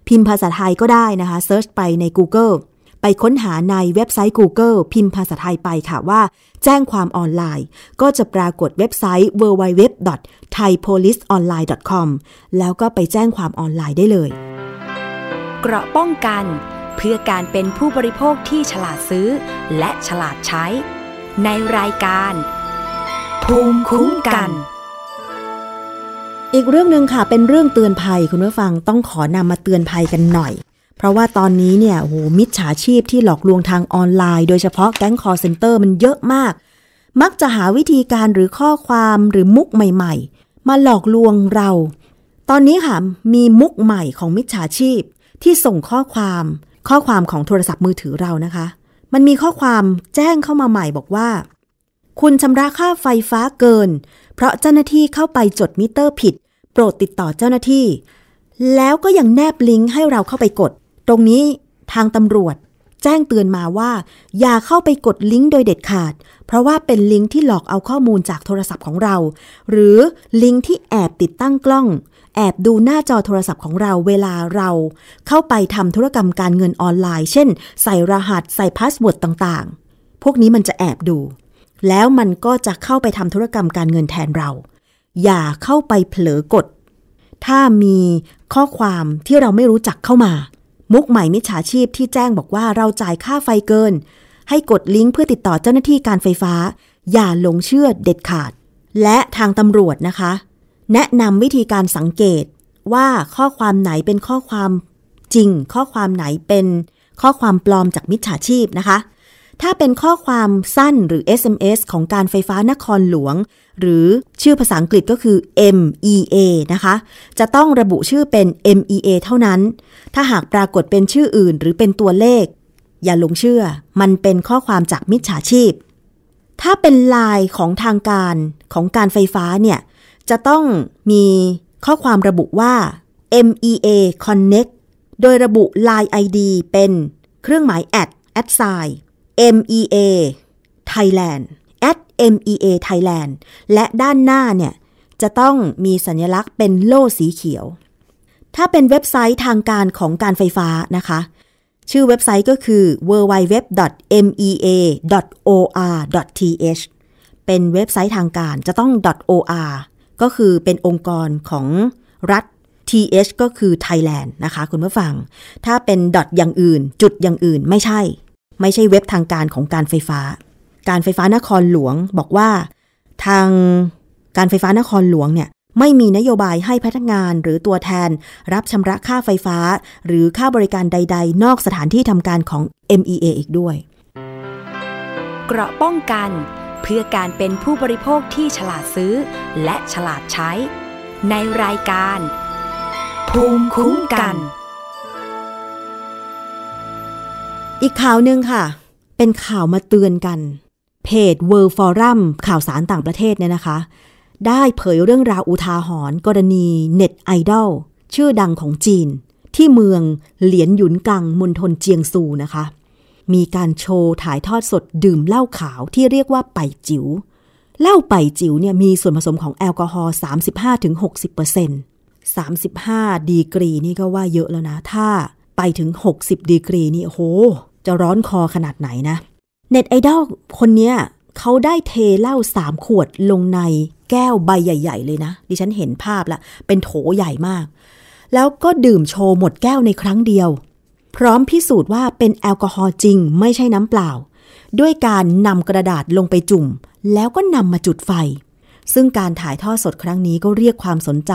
พิมพ์ภาษาไทยก็ได้นะคะเซิร์ชไปใน Google ไปค้นหาในเว็บไซต์ Google พิมพ์ภาษาไทยไปค่ะว่า แจ้งความออนไลน์ ก็จะปรากฏเว็บไซต์ www.thaipoliceonline.com แล้วก็ไปแจ้งความออนไลน์ได้เลย เกราะป้องกันเพื่อการเป็นผู้บริโภคที่ฉลาดซื้อ และฉลาดใช้ ในรายการ ภูมิคุ้มกันอีกเรื่องหนึ่งค่ะ เป็นเรื่องเตือนภัยคุณผู้ฟังต้องขอนำมาเตือนภัยกันหน่อยเพ ราะว่าตอนนี้เนี่ยโหมิจฉาชีพที่หลอกลวงทางออนไลน์ โดยเฉพาะแก๊งคอร์เซนเตอร์มันเยอะมาก มักจะหาวิธีการหรือข้อความหรือมุกใหม่ๆ มาหลอกลวงเรา ตอนนี้ค่ะมีมุกใหม่ของมิจฉาชีพที่ส่งข้อความ ข้อความของโทรศัพท์มือถือเรานะคะ มันมีข้อความแจ้งเข้ามาใหม่บอกว่า คุณชำระค่าไฟฟ้าเกิน เพราะเจ้าหน้าที่เข้าไปจดมิเตอร์ผิด โปรดติดต่อเจ้าหน้าที่ แล้วก็ยังแนบลิงก์ให้เราเข้าไปกด ตรงนี้ทางตำรวจแจ้งเตือนมาว่า อย่าเข้าไปกดลิงก์โดยเด็ดขาด เพราะว่าเป็นลิงก์ที่หลอกเอาข้อมูลจากโทรศัพท์ของเรา หรือลิงก์ที่แอบติดตั้งกล้อง แอบดูหน้าจอโทรศัพท์ของเราเวลาเราเข้าไปทำธุรกรรมการเงินออนไลน์ เช่น ใส่รหัสใส่ password ต่างๆ พวกนี้มันจะแอบดู แล้วมันก็จะเข้าไปทำธุรกรรมการเงินแทนเรา อย่าเข้าไปเผลอกด ถ้ามีข้อความที่เราไม่รู้จักเข้ามา มุกใหม่มิจฉาชีพที่แจ้งบอกว่าเราจ่ายค่าไฟเกิน ให้กดลิงก์เพื่อติดต่อเจ้าหน้าที่การไฟฟ้า อย่าหลงเชื่อเด็ดขาด และทางตำรวจนะคะ แนะนำวิธีการสังเกตว่าข้อความไหนเป็นข้อความจริง ข้อความไหนเป็นข้อความปลอมจากมิจฉาชีพนะคะ ถ้าเป็นข้อความสั้นหรือ SMS ของการไฟฟ้านครหลวง หรือชื่อภาษาอังกฤษก็คือ MEA นะคะ จะต้องระบุชื่อเป็น MEA เท่านั้น ถ้าหากปรากฏเป็นชื่ออื่นหรือเป็นตัวเลข อย่าหลงเชื่อ มันเป็นข้อความจากมิจฉาชีพ ถ้าเป็นลายของทางการของการไฟฟ้าเนี่ย จะต้องมีข้อความระบุว่า MEA Connect โดยระบุ Line ID เป็นเครื่องหมาย at at sign MEA Thailand at MEA Thailand และด้านหน้าเนี่ยจะต้องมีสัญลักษณ์เป็นโล่สีเขียว ถ้าเป็นเว็บไซต์ทางการของการไฟฟ้านะคะ ชื่อเว็บไซต์ก็คือ www.mea.or.th เป็นเว็บไซต์ทางการจะต้อง .or ก็คือเป็นองค์กรของรัฐ th ก็คือ Thailand นะคะ คุณผู้ฟัง ถ้าเป็นดอทอย่างอื่น จุดอย่างอื่นไม่ใช่ ไม่ใช่เว็บทางการของการไฟฟ้า การไฟฟ้านครหลวงบอกว่า ทางการไฟฟ้านครหลวงเนี่ยไม่มีนโยบายให้พนักงานหรือตัวแทน รับชำระค่าไฟฟ้า หรือค่าบริการใด ๆ นอกสถานที่ทำการของ MEA อีกด้วย เกราะป้องกัน เพื่อการเป็นผู้บริโภคที่ฉลาดซื้อ และฉลาดใช้ ในรายการ ภูมิคุ้มกัน อีกข่าวหนึ่งค่ะ เป็นข่าวมาเตือนกัน เพจ World Forum ข่าวสารต่างประเทศเนี่ยนะคะ ได้เผยเรื่องราวอุทาหรณ์กรณีเน็ตไอดอลชื่อดังของจีน ที่เมืองเหลียนหยุนกังมณฑลเจียงซูนะคะ มีการโชว์ถ่ายทอดสดดื่มเหล้าขาวที่เรียกว่าไปจิว๋วเหล้าไปจิ๋วเนี่ยมีส่วนผสมของแอลกอฮอล์35-60% 35 ดีกรีนี่ก็ว่าเยอะแล้วนะ ถ้า ไปถึง 60 ดีกรีนี่โห จะร้อนคอขนาดไหนนะ เน็ตไอดอลคนเนี้ยเขาได้เทเหล้าสามขวดลงในแก้วใบใหญ่ ๆ เลยนะ ดิฉันเห็นภาพละ เป็นโถใหญ่มาก แล้วก็ดื่มโชว์หมดแก้วในครั้งเดียว พร้อมพิสูจน์ว่าเป็นแอลกอฮอล์จริง ไม่ใช่น้ำเปล่า ด้วยการนำกระดาษลงไปจุ่ม แล้วก็นำมาจุดไฟ ซึ่งการถ่ายทอดสดครั้งนี้ก็เรียกความสนใจ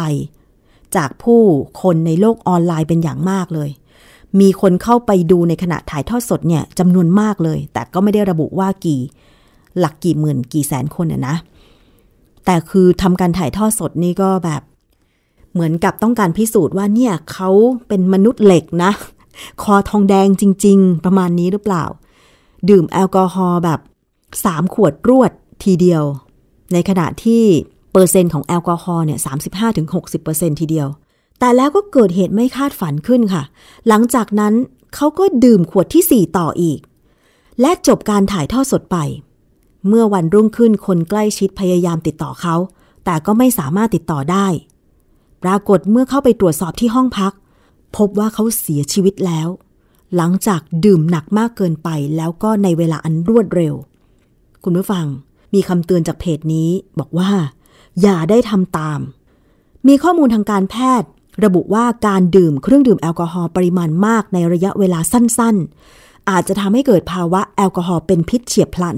จากผู้คนในโลกออนไลน์เป็นอย่างมากเลย มีคนเข้าไปดูในขณะถ่ายทอดสดเนี่ยจำนวนมากเลย แต่ก็ไม่ได้ระบุว่ากี่ หลักกี่หมื่นกี่แสนคนน่ยนะ แต่คือทำการถ่ายทอดสดนี่ก็แบบ เหมือนกับต้องการพิสูจน์ว่าเนี่ยเขาเป็นมนุษย์เหล็กนะ คอทองแดงจริง ๆ ประมาณนี้หรือเปล่า ดื่มแอลกอฮอล์แบบสามขวดรวดทีเดียว ในขณะที่เปอร์เซ็นต์ของแอลกอฮอล์เนี่ย35-60%ทีเดียว แต่แล้วก็เกิดเหตุไม่คาดฝันขึ้นค่ะ หลังจากนั้นเขาก็ดื่มขวดที่ 4 ต่ออีก และจบการถ่ายทอดสดไป เมื่อวันรุ่งขึ้นคนใกล้ชิดพยายามติดต่อเขา แต่ก็ไม่สามารถติดต่อได้ ปรากฏเมื่อเข้าไปตรวจสอบที่ห้องพัก พบว่าเขาเสียชีวิตแล้ว หลังจากดื่มหนักมากเกินไปแล้วก็ในเวลาอันรวดเร็ว คุณผู้ฟัง มีคำเตือนจากเพจนี้บอกว่า อย่าได้ทำตาม มีข้อมูลทางการแพทย์ ระบุว่าการดื่มเครื่องดื่มแอลกอฮอล์ปริมาณมากในระยะเวลาสั้นๆ อาจจะทำให้เกิดภาวะแอลกอฮอล์เป็นพิษเฉียบพลัน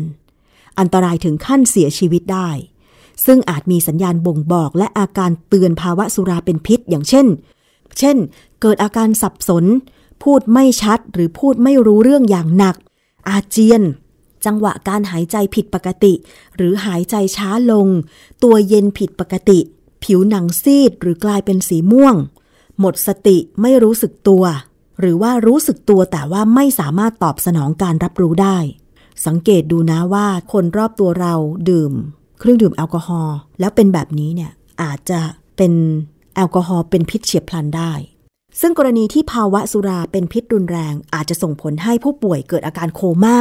อันตรายถึงขั้นเสียชีวิตได้ ซึ่งอาจมีสัญญาณบ่งบอกและอาการเตือนภาวะสุราเป็นพิษ อย่างเช่น เช่น เกิดอาการสับสน พูดไม่ชัดหรือพูดไม่รู้เรื่องอย่างหนัก อาเจียน จังหวะการหายใจผิดปกติ หรือหายใจช้าลง ตัวเย็นผิดปกติ ผิวหนังซีดหรือกลายเป็นสีม่วง หมดสติไม่รู้สึกตัว หรือว่ารู้สึกตัวแต่ว่าไม่สามารถตอบสนองการรับรู้ได้ สังเกตดูนะว่าคนรอบตัวเราดื่ม เครื่องดื่มแอลกอฮอล์แล้วเป็นแบบนี้เนี่ยอาจจะเป็นแอลกอฮอล์เป็นพิษเฉียบพลันได้ ซึ่งกรณีที่ภาวะสุราเป็นพิษรุนแรงอาจจะส่งผลให้ผู้ป่วยเกิดอาการโคม่า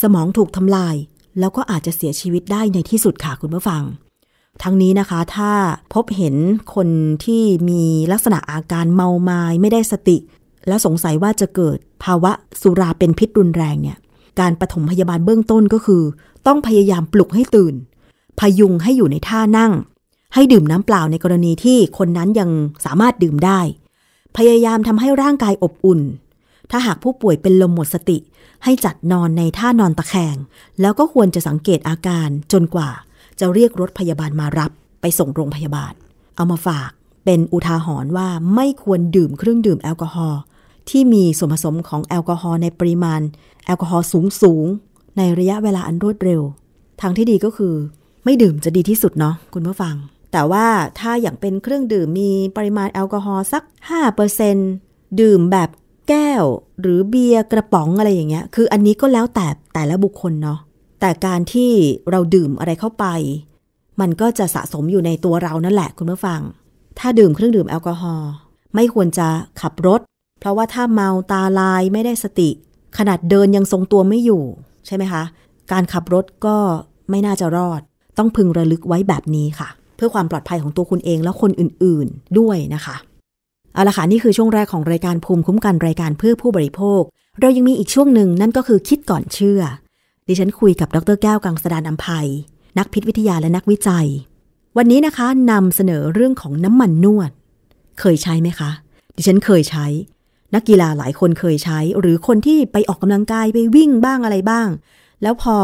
สมองถูกทำลาย แล้วก็อาจจะเสียชีวิตได้ในที่สุดค่ะคุณผู้ฟัง ทั้งนี้นะคะ ถ้าพบเห็นคนที่มีลักษณะอาการเมาไมา้ไม่ได้สติ แล้วสงสัยว่าจะเกิดภาวะสุราเป็นพิษรุนแรงเนี่ย การปฐมพยาบาลเบื้องต้นก็คือ ต้องพยายามปลุกให้ตื่น พยุงให้อยู่ในท่านั่ง ให้ดื่มน้ำเปล่าในกรณีที่คนนั้นยังสามารถดื่มได้ พยายามทำให้ร่างกายอบอุ่น ถ้าหากผู้ป่วยเป็นลมหมดสติ ให้จัดนอนในท่านอนตะแคง แล้วก็ควรจะสังเกตอาการจนกว่า จะเรียกรถพยาบาลมารับไปส่งโรงพยาบาล เอามาฝากเป็นอุทาหรณ์ว่าไม่ควรดื่มเครื่องดื่มแอลกอฮอล์ที่มีส่วนผสมของแอลกอฮอล์ในปริมาณ แอลกอฮอล์สูงสูงในระยะเวลาอันรวดเร็ว ทางที่ดีก็คือ ไม่ดื่มจะดีที่สุดเนาะคุณผู้ฟัง แต่ว่าถ้าอย่างเป็นเครื่องดื่มมีปริมาณแอลกอฮอล์สัก 5%ดื่มแบบแก้วหรือเบียร์กระป๋องอะไรอย่างเงี้ย คืออันนี้ก็แล้วแต่แต่ละบุคคลเนาะ แต่การที่เราดื่มอะไรเข้าไป มันก็จะสะสมอยู่ในตัวเรานั่นแหละคุณผู้ฟัง ถ้าดื่มเครื่องดื่มแอลกอฮอล์ไม่ควรจะขับรถ เพราะว่าถ้าเมาตาลายไม่ได้สติ ขนาดเดินยังทรงตัวไม่อยู่ ใช่ไหมคะ การขับรถก็ไม่น่าจะรอด ต้องพึงระลึกไว้แบบนี้ค่ะ เพื่อความปลอดภัยของตัวคุณเองและคนอื่นๆด้วยนะคะเอาละค่ะนี่คือช่วงแรกของรายการภูมิคุ้มกันรายการเพื่อผู้บริโภค เรายังมีอีกช่วงหนึ่งนั่นก็คือคิดก่อนเชื่อ ดิฉันคุยกับดรแก้วกังสดานอัมภัย นักพิษวิทยาและนักวิจัย วันนี้นะคะนำเสนอเรื่องของน้ำมันนวด เคยใช้ไหมคะ ดิฉันเคยใช้ นักกีฬาหลายคนเคยใช้ หรือคนที่ไปออกกำลังกายไปวิ่งบ้างอะไรบ้าง แล้วพอ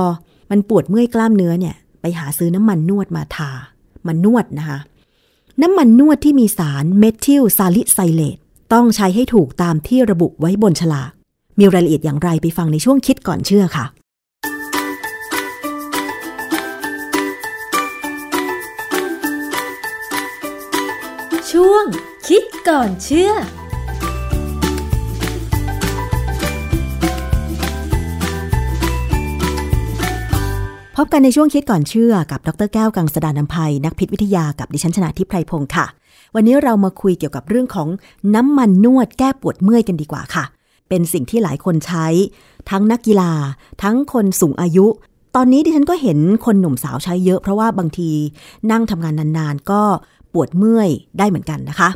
มันปวดเมื่อยกล้ามเนื้อเนี่ย ไปหาซื้อน้ำมันนวดมาทา น้ำมันนวดนะคะ น้ำมันนวดที่มีสารเมทิลซาลิไซเลตต้องใช้ให้ถูกตามที่ระบุไว้บนฉลาก มีรายละเอียดอย่างไรไปฟังในช่วงคิดก่อนเชื่อค่ะ ช่วง คิดก่อนเชื่อพบกันในช่วงคิดก่อนเชื่อกับ ดรแก้วกังสดานนภัย นักพิษวิทยากับดิฉันชนะทิพไพรพงศ์ค่ะ วันนี้เรามาคุยเกี่ยวกับเรื่องของน้ำมันนวดแก้ปวดเมื่อยกันดีกว่าค่ะ เป็นสิ่งที่หลายคนใช้ ทั้งนักกีฬา ทั้งคนสูงอายุ ตอนนี้ดิฉันก็เห็นคนหนุ่มสาวใช้เยอะเพราะว่าบางทีนั่งทำงานนานๆ ก็ ปวดเมื่อยได้เหมือนกันนะคะ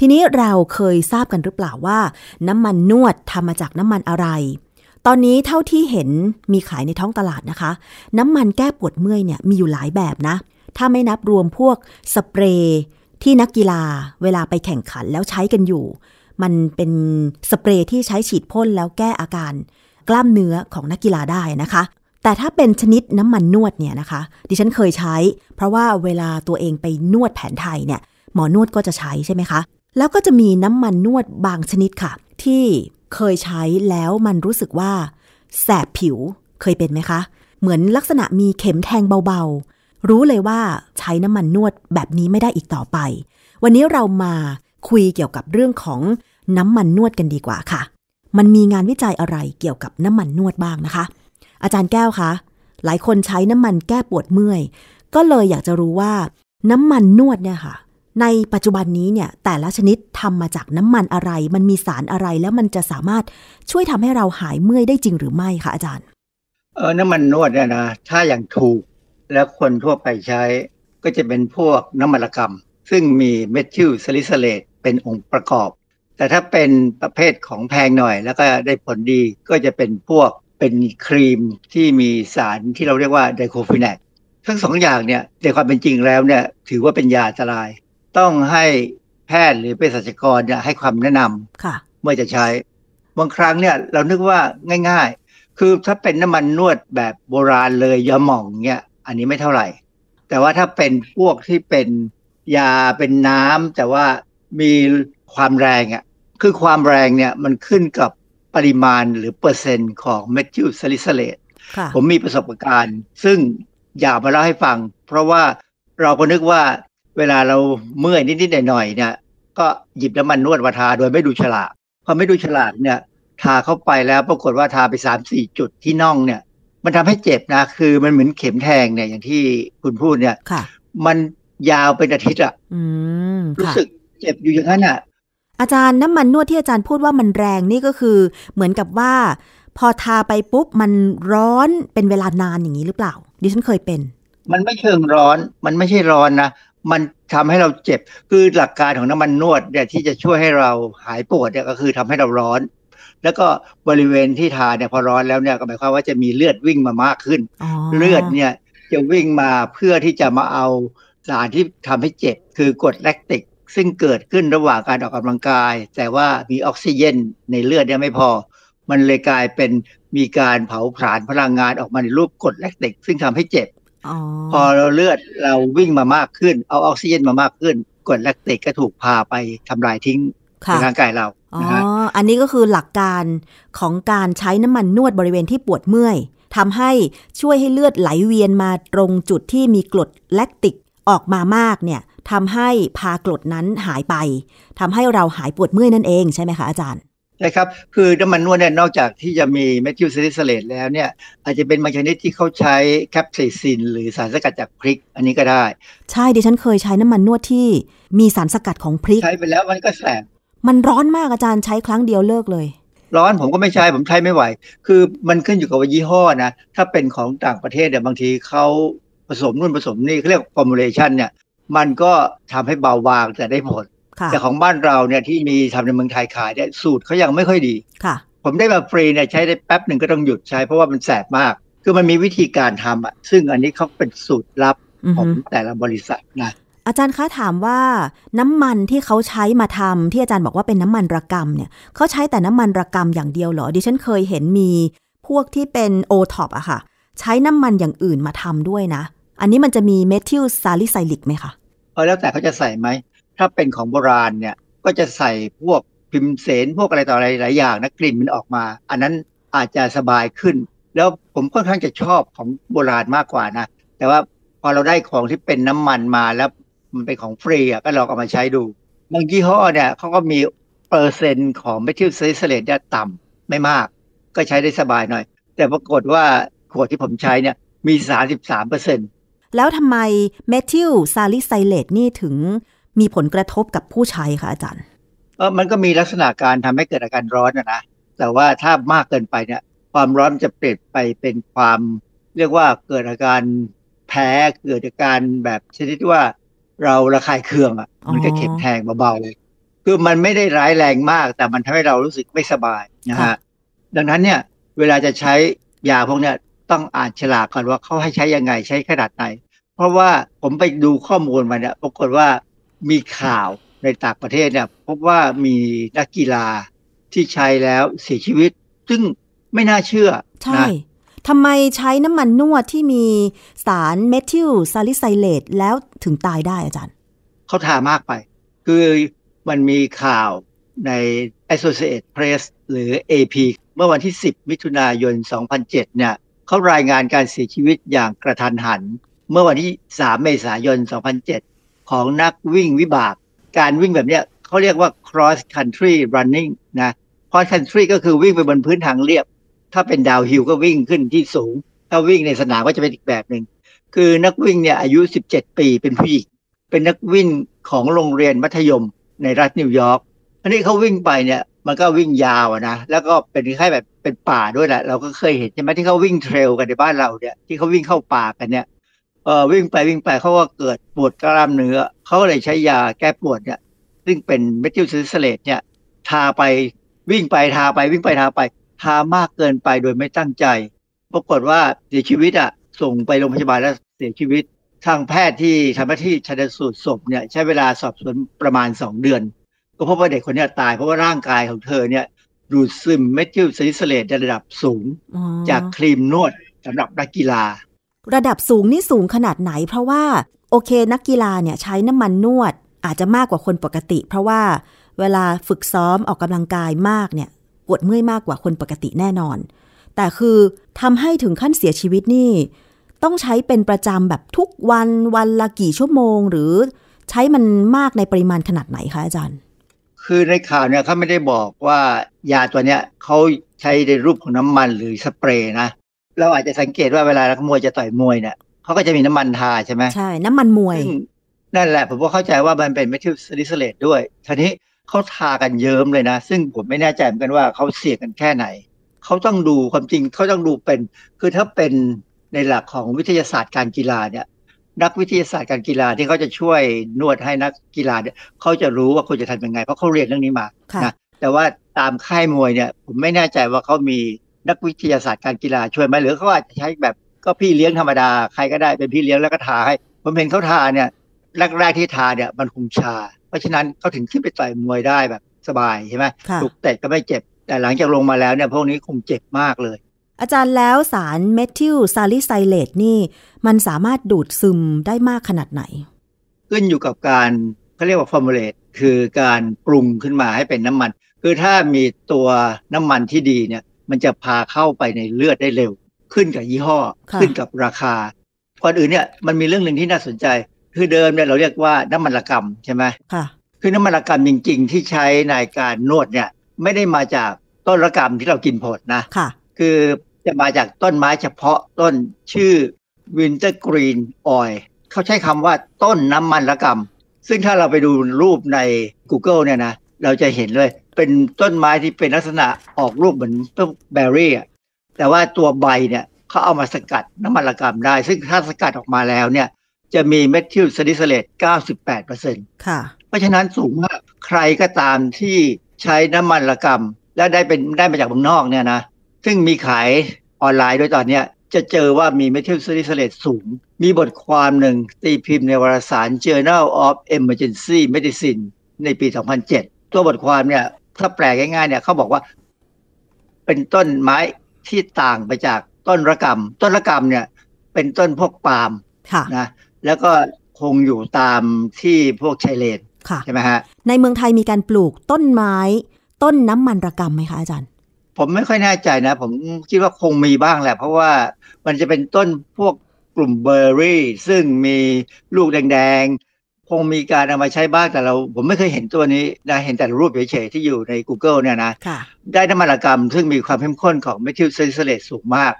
ทีนี้เราเคยทราบกันหรือเปล่าว่า น้ำมันนวดทำมาจากน้ำมันอะไร ตอนนี้เท่าที่เห็นมีขายในท้องตลาดนะคะ น้ำมันแก้ปวดเมื่อยเนี่ยมีอยู่หลายแบบนะ ถ้าไม่นับรวมพวกสเปรย์ที่นักกีฬาเวลาไปแข่งขันแล้วใช้กันอยู่ มันเป็นสเปรย์ที่ใช้ฉีดพ่นแล้วแก้อาการ กล้ามเนื้อของนักกีฬาได้นะคะ แต่ถ้าเป็นชนิดน้ำมันนวดเนี่ยนะคะ ดิฉันเคยใช้ เพราะว่าเวลาตัวเองไปนวดแผนไทยเนี่ย หมอนวดก็จะใช้ใช่ไหมคะ แล้วก็จะมีน้ำมันนวดบางชนิดค่ะ ที่เคยใช้แล้วมันรู้สึกว่า แสบผิวเคยเป็นไหมคะ เหมือนลักษณะมีเข็มแทงเบาๆ รู้เลยว่าใช้น้ำมันนวดแบบนี้ไม่ได้อีกต่อไป วันนี้เรามาคุยเกี่ยวกับเรื่องของน้ำมันนวดกันดีกว่าค่ะ มันมีงานวิจัยอะไรเกี่ยวกับน้ำมันนวดบ้างนะคะ อาจารย์แก้วคะ หลายคนใช้น้ำมันแก้ปวดเมื่อย ก็เลยอยากจะรู้ว่า น้ำมันนวดเนี่ยค่ะ ในปัจจุบันนี้เนี่ยแต่ละชนิดทำมาจากน้ำมันอะไร มันมีสารอะไรแล้วมันจะสามารถช่วยทำให้เราหายเมื่อยได้จริงหรือไม่คะอาจารย์ เออน้ำมันนวดเนี่ยนะถ้าอย่างถูกแล้วคนทั่วไปใช้ก็จะเป็นพวกน้ำมันระกำ ซึ่งมีเมทิลซาลิไซเลตเป็นองค์ประกอบ แต่ถ้าเป็นประเภทของแพงหน่อย แล้วก็ได้ผลดีก็จะเป็นพวก เป็นครีมที่มีสารที่เราเรียกว่าไดโคฟินแนกทั้งสองอย่างเนี่ยในความเป็นจริงแล้วเนี่ยถือว่าเป็นยาอันตราย ต้องให้แพทย์หรือเภสัชกรเนี่ยให้ความแนะนำค่ะเมื่อจะใช้ บางครั้งเนี่ยเรานึกว่าง่ายๆ คือถ้าเป็นน้ำมันนวดแบบโบราณเลยยาหม่องเนี่ยอันนี้ไม่เท่าไหร่ แต่ว่าถ้าเป็นพวกที่เป็นยาเป็นน้ำแต่ว่ามีความแรงอะคือความแรงเนี่ยมันขึ้นกับ ปริมาณหรือเปอร์เซ็นต์ของเมทิลซาลิไซเลตค่ะผมมีประสบการณ์ ซึ่งอยากมาเล่าให้ฟัง เพราะว่าเราก็นึกว่าเวลาเราเมื่อยนิดๆหน่อยๆเนี่ย ก็หยิบน้ำมันนวดมาทาโดยไม่ดูฉลากพอไม่ดูฉลากเนี่ยทาเข้าไปแล้วปรากฏว่าทาไปสามสี่จุดที่น่องเนี่ย มันทำให้เจ็บนะ คือมันเหมือนเข็มแทงเนี่ยอย่างที่คุณพูดเนี่ยค่ะมันยาวเป็นอาทิตย์อะอืมรู้ค่ะสึกเจ็บอยู่อย่างนั้นอะ อาจารย์น้ำมันนวดที่อาจารย์พูดว่ามันแรงนี่ก็คือ เหมือนกับว่า พอทาไปปุ๊บมันร้อนเป็นเวลานานอย่างนี้หรือเปล่า ดิฉันเคยเป็น มันไม่เชิงร้อน มันไม่ใช่ร้อนนะมันทำให้เราเจ็บ คือหลักการของน้ำมันนวดเนี่ยที่จะช่วยให้เราหายปวดเนี่ยก็คือทำให้เราร้อน แล้วก็บริเวณที่ทาเนี่ยพอร้อนแล้วเนี่ยก็หมายความว่าจะมีเลือดวิ่งมามากขึ้นอ๋อเลือดเนี่ยจะวิ่งมาเพื่อที่จะมาเอาสารที่ทำให้เจ็บคือกรดแลคติก ซึ่งเกิดขึ้นระหว่างการออกกำลังกาย แต่ว่ามีออกซิเจนในเลือดเนี่ยไม่พอ มันเลยกลายเป็นมีการเผาผลาญพลังงานออกมาในรูปกรดแลคติก ซึ่งทำให้เจ็บอ๋อพอเราเลือดเราวิ่งมามากขึ้น เอาออกซิเจนมามากขึ้นกรดแลคติกก็ถูกพาไปทำลายทิ้งในค่ะร่างกายเราอ๋อนะฮะอันนี้ก็คือหลักการของการใช้น้ำมันนวดบริเวณที่ปวดเมื่อยทำให้ช่วยให้เลือดไหลเวียนมาตรงจุดที่มีกรดแลคติกออกมามากเนี่ย ทำให้พากรดนั้นหายไปทำให้เราหายปวดเมื่อยนั่นเองใช่ไหมคะอาจารย์ใช่ครับคือน้ำมันนวดเนี่ยนอกจากที่จะมีเมทิลซาลิไซเลตแล้วเนี่ยอาจจะเป็นบางชนิดที่เขาใช้แคปไซซินหรือสารสกัดจากพริก อันนี้ก็ได้ ใช่ดิฉันเคยใช้น้ำมันนวดที่มีสารสกัดของพริก ใช้ไปแล้วมันก็แสบมันร้อนมากอาจารย์ใช้ครั้งเดียวเลิกเลย ร้อนผมก็ไม่ใช้ผมใช้ไม่ไหว คือมันขึ้นอยู่กับว่ายี่ห้อนะถ้าเป็นของต่างประเทศเนี่ยบางทีเขาผสมนู่นผสมนี่เขาเรียก formulation เนี่ย มันก็ทำให้เบาบางแต่ได้ผลค่ะแต่ของบ้านเราเนี่ยที่มีทำในเมืองไทยขายเนี่ยสูตรเขายังไม่ค่อยดีค่ะ ผมได้มาฟรีเนี่ยใช้ได้แป๊บหนึ่งก็ต้องหยุดใช้เพราะว่ามันแสบมาก คือมันมีวิธีการทำอะซึ่งอันนี้เขาเป็นสูตรลับอือของฮึแต่ละบริษัทนะอาจารย์คะถามว่าน้ำมันที่เขาใช้มาทำที่อาจารย์บอกว่าเป็นน้ำมันระกำเนี่ยเขาใช้แต่น้ำมันระกำอย่างเดียวเหรอดิฉันเคยเห็นมีพวกที่เป็นโอท็อปอะค่ะ ใช้น้ำมันอย่างอื่นมาทำด้วยนะ อันนี้มันจะมีเมทิลซาลิไซเลตไหมคะเออแล้วแต่เขาจะใส่ไหม ถ้าเป็นของโบราณเนี่ย ก็จะใส่พวกพิมเสนพวกอะไรต่ออะไรหลายอย่างนะกลิ่นมันออกมา อันนั้นอาจจะสบายขึ้น แล้วผมค่อนข้างจะชอบของโบราณมากกว่านะ แต่ว่าพอเราได้ของที่เป็นน้ำมันมาแล้วมันเป็นของฟรีอะก็ลองเอามาใช้ดูบางยี่ห้อเนี่ยเขาก็มีเปอร์เซ็นต์ของเมทิลซาลิไซเลตเนี่ยต่ำไม่มาก ก็ใช้ได้สบายหน่อย แต่ปรากฏว่าขวดที่ผมใช้เนี่ยมี 33เปอร์เซ็นต์ แล้วทำไมเมทิลซาลิไซเลตนี่ถึงมีผลกระทบกับผู้ใช้คะอาจารย์เออมันก็มีลักษณะการทำให้เกิดอาการร้อนนะนะแต่ว่าถ้ามากเกินไปเนี่ย ความร้อนมันจะเปลี่ยนไปเป็นความ เรียกว่าเกิดอาการแพ้เกิดอาการแบบชนิดว่าเราระคายเคืองอะอ๋อมันก็เข็มแทงเบาๆคือมันไม่ได้ร้ายแรงมาก แต่มันทำให้เรารู้สึกไม่สบายนะฮะดังนั้นเนี่ย เวลาจะใช้ยาพวกเนี้ย ต้องอ่านฉลากก่อนว่าเขาให้ใช้ยังไงใช้ขนาดไหน เพราะว่าผมไปดูข้อมูลมาเนี่ยปรากฏว่ามีข่าวในต่างประเทศเนี่ยพบว่ามีนักกีฬาที่ใช้แล้วเสียชีวิต ซึ่งไม่น่าเชื่อ ใช่นะทำไมใช้น้ำมันนวดที่มีสารเมทิลซาลิไซเลตแล้วถึงตายได้อาจารย์ เขาทามากไป คือมันมีข่าวใน Associated Press หรือ AP เมื่อวันที่ 10 มิถุนายน 2007 เนี่ย เขารายงานการเสียชีวิตอย่างกระทันหัน เมื่อวันที่ 3 เมษายน 2007 ของนักวิ่งวิบาก การวิ่งแบบเนี้ยเขาเรียกว่า cross country running นะ cross country ก็คือวิ่งไปบนพื้นทางเรียบ ถ้าเป็นดาวฮิลก็วิ่งขึ้นที่สูง ถ้าวิ่งในสนามก็จะเป็นอีกแบบหนึ่ง คือนักวิ่งเนี่ยอายุ 17 ปีเป็นผู้หญิง เป็นนักวิ่งของโรงเรียนมัธยมในรัฐนิวยอร์ก อันนี้เขาวิ่งไปเนี่ยมันก็วิ่งยาวนะ แล้วก็เป็นคล้ายแบบ เป็นป่าด้วยแหละเราก็เคยเห็นใช่ไหมที่เขาวิ่งเทรลกันในบ้านเราเนี่ยที่เขาวิ่งเข้าป่ากันเนี่ยเออวิ่งไปวิ่งไปเขาก็เกิดปวดกล้ามเนื้อเขาเลยใช้ยาแก้ปวดเนี่ย ซึ่งเป็นเมทิลซาลิไซเลตเนี่ย ทาไปวิ่งไปทาไปวิ่งไปทาไป ทามากเกินไปโดยไม่ตั้งใจ ปรากฏว่าเสียชีวิตอะส่งไปโรงพยาบาลแล้วเสียชีวิต ทางแพทย์ที่ทำหน้าที่ชันสูตรศพเนี่ยใช้เวลาสอบสวนประมาณ2เดือน ก็พบว่าเด็กคนนี้ตายเพราะว่าร่างกายของเธอเนี่ย ดูดซึมเมทิลซาลิไซเลตในระดับสูงอ๋อจากครีมนวดสำหรับนักกีฬา ระดับสูงนี่สูงขนาดไหน เพราะว่าโอเคนักกีฬาเนี่ยใช้น้ำมันนวดอาจจะมากกว่าคนปกติ เพราะว่าเวลาฝึกซ้อมออกกำลังกายมากเนี่ยปวดเมื่อยมากกว่าคนปกติแน่นอน แต่คือทำให้ถึงขั้นเสียชีวิตนี่ ต้องใช้เป็นประจำแบบทุกวันวันละกี่ชั่วโมง หรือใช้มันมากในปริมาณขนาดไหนคะอาจารย์ คือในข่าวเนี่ยเขาไม่ได้บอกว่ายาตัวเนี้ยเขาใช้ในรูปของน้ำมันหรือสเปรย์นะเราอาจจะสังเกตว่าเวลานักมวยจะต่อยมวยเนี่ยเขาก็จะมีน้ำมันทาใช่ไหมใช่น้ำมันมวยซึ่งนั่นแหละผมก็เข้าใจว่ามันเป็นเมทิลซาลิซิเลตด้วยทีนี้เขาทากันเยิ้มเลยนะ ซึ่งผมไม่แน่ใจเหมือนกันว่าเขาเสี่ยงกันแค่ไหนเขาต้องดูความจริงเขาต้องดูเป็น คือถ้าเป็นในหลักของวิทยาศาสตร์การกีฬาเนี่ย นักวิทยาศาสตร์การกีฬาที่เขาจะช่วยนวดให้นักกีฬาเนี่ยเขาจะรู้ว่าควรจะทำยังไง เพราะเขาเรียนเรื่องนี้มาค่ะนะแต่ว่าตามค่ายมวยเนี่ยผมไม่แน่ใจว่าเขามีนักวิทยาศาสตร์การกีฬาช่วยไหมหรือเขาอาจจะใช้แบบก็พี่เลี้ยงธรรมดาใครก็ได้เป็นพี่เลี้ยงแล้วก็ทาให้ผมเห็นเขาทาเนี่ยแรกๆที่ทาเนี่ยมันคงชา เพราะฉะนั้นเขาถึงขึ้นไปต่อยมวยได้แบบสบายใช่ไหมค่ะถูกเตะก็ไม่เจ็บ แต่หลังจากลงมาแล้วเนี่ยพวกนี้คงเจ็บมากเลย อาจารย์แล้วสารเมทิลซาลิไซเลตนี่มันสามารถดูดซึมได้มากขนาดไหน ขึ้นอยู่กับการเขาเรียกว่า formulate คือการปรุงขึ้นมาให้เป็นน้ำมัน คือถ้ามีตัวน้ำมันที่ดีเนี่ย มันจะพาเข้าไปในเลือดได้เร็ว ขึ้นกับยี่ห้อค่ะขึ้นกับราคาก่อนอื่นเนี่ยมันมีเรื่องหนึ่งที่น่าสนใจ คือเดิมเนี่ยเราเรียกว่าน้ำมันระกำใช่ไหมค่ะคือน้ำมันระกำจริง ๆ ที่ใช้ในการนวดเนี่ยไม่ได้มาจากต้นระกำที่เรากินผลนะค่ะ คือ จะมาจากต้นไม้เฉพาะต้นชื่อ Winter Green Oil เขาใช้คำว่าต้นน้ำมันระกำซึ่งถ้าเราไปดูรูปใน Google เนี่ยนะ เราจะเห็นเลย เป็นต้นไม้ที่เป็นลักษณะออกรูปเหมือนต้นเบอร์รี่อะแต่ว่าตัวใบเนี่ยเขาเอามาสกัดน้ำมันระกำได้ ซึ่งถ้าสกัดออกมาแล้วเนี่ย จะมีเมทิลซาลิไซเลต98%ค่ะ เพราะฉะนั้นสูงมากใครก็ตามที่ใช้น้ำมันระกำและได้เป็นได้มาจากเมืองนอกเนี่ยนะ ซึ่งมีขายออนไลน์ด้วยตอนเนี้ยจะเจอว่ามีเมทิลซาลิไซเลตสูง มีบทความหนึ่งตีพิมพ์ในวารสาร Journal of Emergency Medicine ในปี 2007 ตัวบทความเนี่ยถ้าแปลง่ายๆเนี่ยเขาบอกว่า เป็นต้นไม้ที่ต่างไปจากต้นระกำต้นระกำเนี่ย เป็นต้นพวกปาล์มค่ะนะแล้วก็คงอยู่ตามที่พวกชายเลนค่ะใช่ไหมฮะในเมืองไทยมีการปลูกต้นไม้ ต้นน้ำมันระกำไหมคะอาจารย์ ผมไม่ค่อยแน่ใจนะ ผมคิดว่าคงมีบ้างแหละ เพราะว่ามันจะเป็นต้นพวกกลุ่มเบอร์รี่ ซึ่งมีลูกแดงๆ คงมีการเอามาใช้บ้างแต่เรา ผมไม่เคยเห็นตัวนี้นะเห็นแต่รูปเฉยๆที่อยู่ใน Google เนี่ยนะค่ะได้น้ำมันระกำซึ่งมีความเข้มข้นของเมทิลซาลิไซเลตสูงมาก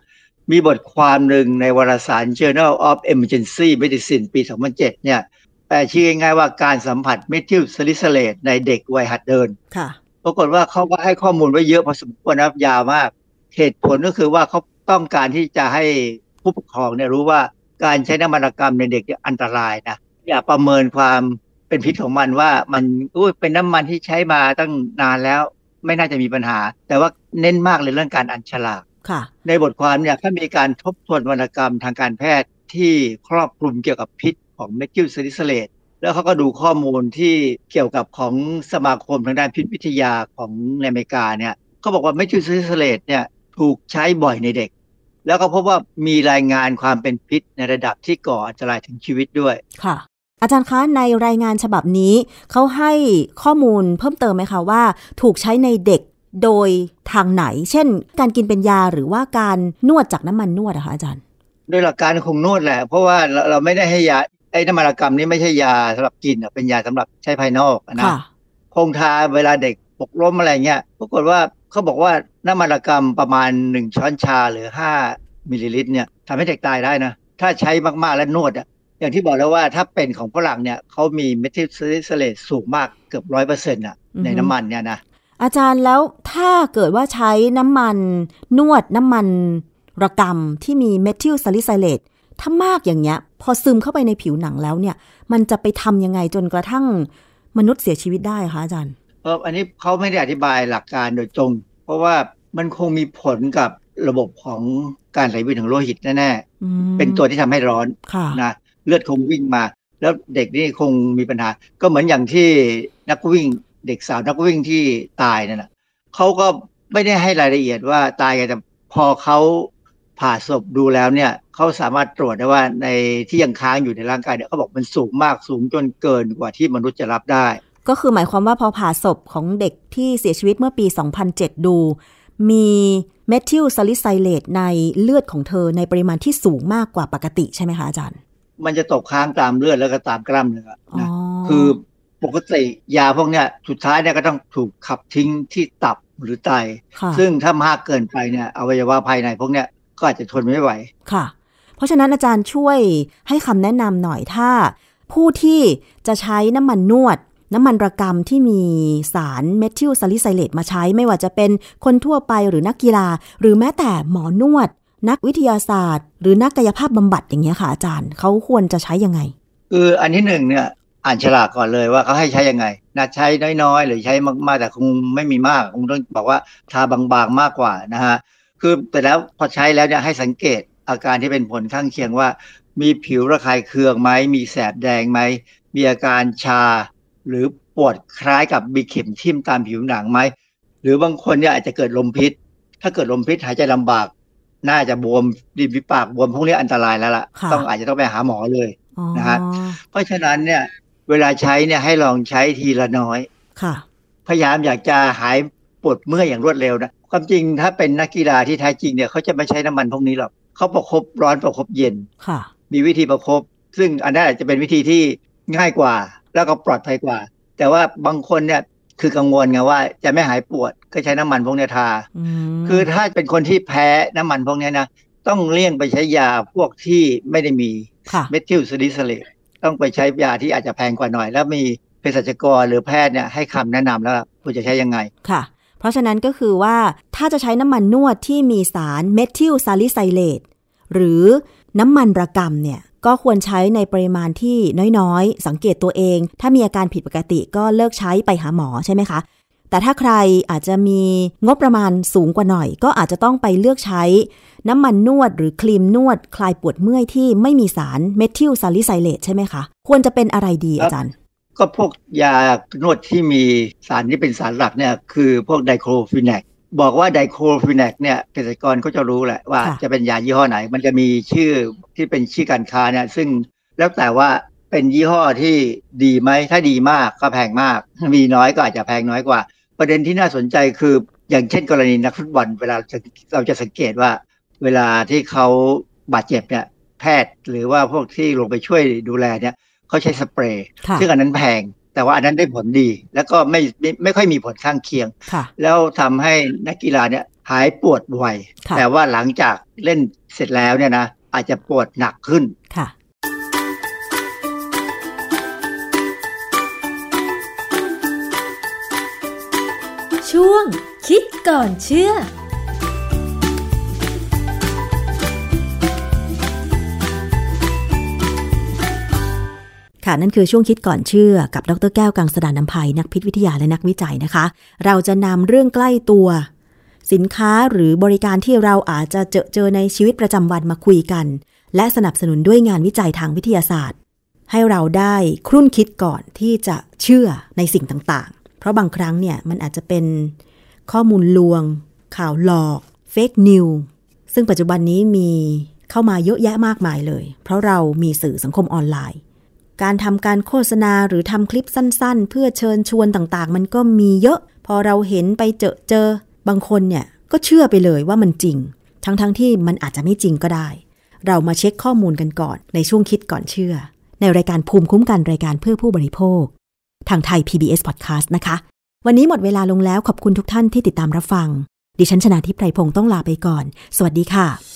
มีบทความหนึ่งในวารสาร Journal of Emergency Medicine ปี 2007 เนี่ยแปลชื่อง่ายๆว่าการสัมผัสเมทิลซาลิไซเลตในเด็กวัยหัดเดินค่ะ ปรากฏว่าเขาก็ให้ข้อมูลไว้เยอะพอสมควรนะครับยาวมาก เหตุผลก็คือว่าเขาต้องการที่จะให้ผู้ปกครองเนี่ยรู้ว่าการใช้น้ำมันระกำในเด็กเนี่ยอันตรายนะอย่าประเมินความเป็นพิษของมันว่ามันอุ้ยเป็นน้ำมันที่ใช้มาตั้งนานแล้ว ไม่น่าจะมีปัญหา แต่ว่าเน้นมากเลยเรื่องการอ่านฉลากค่ะในบทความเนี่ยเขามีการทบทวนวรรณกรรมทางการแพทย์ที่ครอบคลุมเกี่ยวกับพิษของเมทิลซาลิไซเลต แล้วเขาก็ดูข้อมูลที่เกี่ยวกับของสมาคมทางด้านพิษวิทยาของในอเมริกาเนี่ยเขาบอกว่าเมทิลซาลิไซเลตเนี่ยถูกใช้บ่อยในเด็ก แล้วก็พบว่ามีรายงานความเป็นพิษในระดับที่ก่ออันตรายถึงชีวิตด้วยค่ะ อาจารย์คะในรายงานฉบับนี้เขาให้ข้อมูลเพิ่มเติมไหมคะว่า ถูกใช้ในเด็กโดยทางไหน เช่น การกินเป็นยาหรือว่าการนวดจากน้ำมันนวดอะคะอาจารย์โดยหลักการคงนวดแหละ เพราะว่าเราเราไม่ได้ให้ยาไอ้น้ำมันระกำนี่ไม่ใช่ยาสำหรับกินอะเป็นยาสำหรับใช้ภายนอกอะนะค่ะคงทาเวลาเด็กหกล้มอะไรเงี้ยปรากฏว่าเขาบอกว่าน้ำมันระกำประมาณหนึ่งช้อนชาหรือห้ามิลลิลิตรเนี่ยทำให้เด็กตายได้นะ ถ้าใช้มากๆแล้วนวดอะอย่างที่บอกแล้วว่าถ้าเป็นของฝรั่งเนี่ยเขามีเมทิลซาลิไซเลตสูงมากเกือบร้อยเปอร์เซ็นต์อะอือฮึในน้ำมันเนี่ยนะอาจารย์แล้วถ้าเกิดว่าใช้น้ำมันนวดน้ำมันระกำที่มีเมทิลซาลิไซเลตถ้ามากอย่างเงี้ย พอซึมเข้าไปในผิวหนังแล้วเนี่ย มันจะไปทำยังไงจนกระทั่งมนุษย์เสียชีวิตได้คะอาจารย์เพราะอันนี้เขาไม่ได้อธิบายหลักการโดยตรง เพราะว่ามันคงมีผลกับระบบของการไหลเวียนของโลหิตแน่อืมๆเป็นตัวที่ทำให้ร้อนค่ะนะเลือดคงวิ่งมา แล้วเด็กนี่คงมีปัญหา ก็เหมือนอย่างที่นักวิ่ง เด็กสาวนักวิ่งที่ตายนั่นแหละเขาก็ไม่ได้ให้รายละเอียดว่าตายไงแต่พอเขาผ่าศพดูแล้วเนี่ย เขาสามารถตรวจได้ว่าในที่ยังค้างอยู่ในร่างกายเนี่ยเขาบอกมันสูงมากสูงจนเกินกว่าที่มนุษย์จะรับได้ ก็คือหมายความว่าพอผ่าศพของเด็กที่เสียชีวิตเมื่อปี 2007 ดู มีเมทิลซาลิไซเลตในเลือดของเธอในปริมาณที่สูงมากกว่าปกติใช่ไหมคะอาจารย์ มันจะตกค้างตามเลือดแล้วก็ตามกล้ามเนื้ออ๋อนะคือปกติยาพวกเนี้ยสุดท้ายเนี่ยก็ต้องถูกขับทิ้งที่ตับหรือไตค่ะซึ่งถ้ามากเกินไปเนี่ยอวัยวะภายในพวกเนี้ยก็อาจจะทนไม่ไหว ค่ะ เพราะฉะนั้นอาจารย์ช่วยให้คำแนะนำหน่อยถ้า ผู้ที่จะใช้น้ำมันนวด น้ำมันระกำที่มีสารเมทิลซาลิไซเลตมาใช้ไม่ว่าจะเป็นคนทั่วไปหรือนักกีฬา หรือแม้แต่หมอนวด นักวิทยาศาสตร์ หรือนักกายภาพบำบัดอย่างเงี้ยค่ะอาจารย์เขาควรจะใช้ยังไงคืออันที่หนึ่งเนี่ยอ่านฉลากก่อนเลยว่าเขาให้ใช้ยังไงนะใช้น้อยๆ หรือใช้มากๆแต่คงไม่มีมากคงต้องบอกว่าทาบางๆมากกว่านะฮะคือแต่แล้วพอใช้แล้วเนี่ยให้สังเกต อาการที่เป็นผลข้างเคียงว่า มีผิวระคายเคืองไหมมีแสบแดงไหมมีอาการชา หรือปวดคล้ายกับมีเข็มทิ่มตามผิวหนังไหมหรือบางคนเนี่ยอาจจะเกิดลมพิษ ถ้าเกิดลมพิษหายใจลำบาก น่าจะบวมริมฝีปากบวมพวกนี้อันตรายแล้วล่ะค่ะต้องอาจจะต้องไปหาหมอเลยอ๋อนะฮะเพราะฉะนั้นเนี่ย เวลาใช้เนี่ยให้ลองใช้ทีละน้อยค่ะ พยายามอยากจะหายปวดเมื่อยอย่างรวดเร็วนะความจริงถ้าเป็นนักกีฬาที่แท้จริงเนี่ยเขาจะไม่ใช้น้ำมันพวกนี้หรอก เขาประคบร้อนประคบเย็นค่ะ มีวิธีประคบซึ่งอันนั้นอาจจะเป็นวิธีที่ง่ายกว่า แล้วก็ปลอดภัยกว่า แต่ว่าบางคนเนี่ยคือกังวลไงว่าจะไม่หายปวดก็ใช้น้ำมันพวกเนี้ยทาอืมคือถ้าเป็นคนที่แพ้น้ำมันพวกเนี้ยนะต้องเลี่ยงไปใช้ยาพวกที่ไม่ได้มีค่ะเมทิลซาลิไซเลตต้องไปใช้ยาที่อาจจะแพงกว่าหน่อย แล้วมีเภสัชกรหรือแพทย์เนี่ยให้คำแนะนำแล้วว่าควรจะใช้ยังไงค่ะ เพราะฉะนั้นก็คือว่าถ้าจะใช้น้ำมันนวดที่มีสารเมทิลซาลิไซเลตหรือน้ำมันระกำเนี่ยก็ควรใช้ในปริมาณที่น้อยๆ สังเกตตัวเอง ถ้ามีอาการผิดปกติก็เลิกใช้ไปหาหมอใช่ไหมคะ แต่ถ้าใครอาจจะมีงบประมาณสูงกว่าหน่อย ก็อาจจะต้องไปเลือกใช้ น้ำมันนวดหรือครีมนวด คลายปวดเมื่อยที่ไม่มีสารเมทิลซาลิไซเลตใช่ไหมคะ ควรจะเป็นอะไรดีอาจารย์ ก็พวกยานวดที่มีสารที่เป็นสารหลักเนี่ยคือพวกไดโคลฟีแนคบอกว่าไดโคลฟีแนคเนี่ยเภสัชกรก็จะรู้แหละว่าค่ะจะเป็นยายี่ห้อไหน มันจะมีชื่อที่เป็นชื่อการค้าเนี่ยซึ่งแล้วแต่ว่าเป็นยี่ห้อที่ดีไหมถ้าดีมากก็แพงมาก มีน้อยก็อาจจะแพงน้อยกว่า ประเด็นที่น่าสนใจคืออย่างเช่นกรณีนักฟุตบอลเวลาจะเราจะสังเกตว่า เวลาที่เขาบาดเจ็บเนี่ยแพทย์หรือว่าพวกที่ลงไปช่วยดูแลเนี่ย เขาใช้สเปรย์ค่ะซึ่งอันนั้นแพง แต่ว่าอันนั้นได้ผลดี แล้วก็ไม่ไม่ไม่ค่อยมีผลข้างเคียงค่ะแล้วทำให้นักกีฬาเนี่ยหายปวดไวค่ะแต่ว่าหลังจากเล่นเสร็จแล้วเนี่ยนะอาจจะปวดหนักขึ้นค่ะช่วงคิดก่อนเชื่อ ค่ะนั่นคือช่วงคิดก่อนเชื่อกับดรแก้วกังสดานนภัยนักพิษวิทยาและนักวิจัยนะคะ เราจะนำเรื่องใกล้ตัว สินค้าหรือบริการที่เราอาจจะเจอเจอในชีวิตประจำวันมาคุยกัน และสนับสนุนด้วยงานวิจัยทางวิทยาศาสตร์ ให้เราได้ครุ่นคิดก่อนที่จะเชื่อในสิ่งต่างๆ เพราะบางครั้งเนี่ยมันอาจจะเป็นข้อมูลลวง ข่าวหลอกเฟกนิวซึ่งปัจจุบันนี้มีเข้ามาเยอะแยะมากมายเลย เพราะเรามีสื่อสังคมออนไลน์ การทำการโฆษณาหรือทำคลิปสั้นๆ เพื่อเชิญชวนต่างๆ มันก็มีเยอะ พอเราเห็นไปเจอเจอ บางคนเนี่ยก็เชื่อไปเลยว่ามันจริง ทั้งๆทที่มันอาจจะไม่จริงก็ได้ เรามาเช็คข้อมูลกันก่อน ในช่วงคิดก่อนเชื่อ ในรายการภูมิคุ้มกันรายการเพื่อผู้บริโภค ทางไทย PBS Podcast นะคะ วันนี้หมดเวลาลงแล้วขอบคุณทุกท่านที่ติดตามรับฟัง ดิฉันชนะทิพไพรพงศ์ต้องลาไปก่อน สวัสดีค่ะ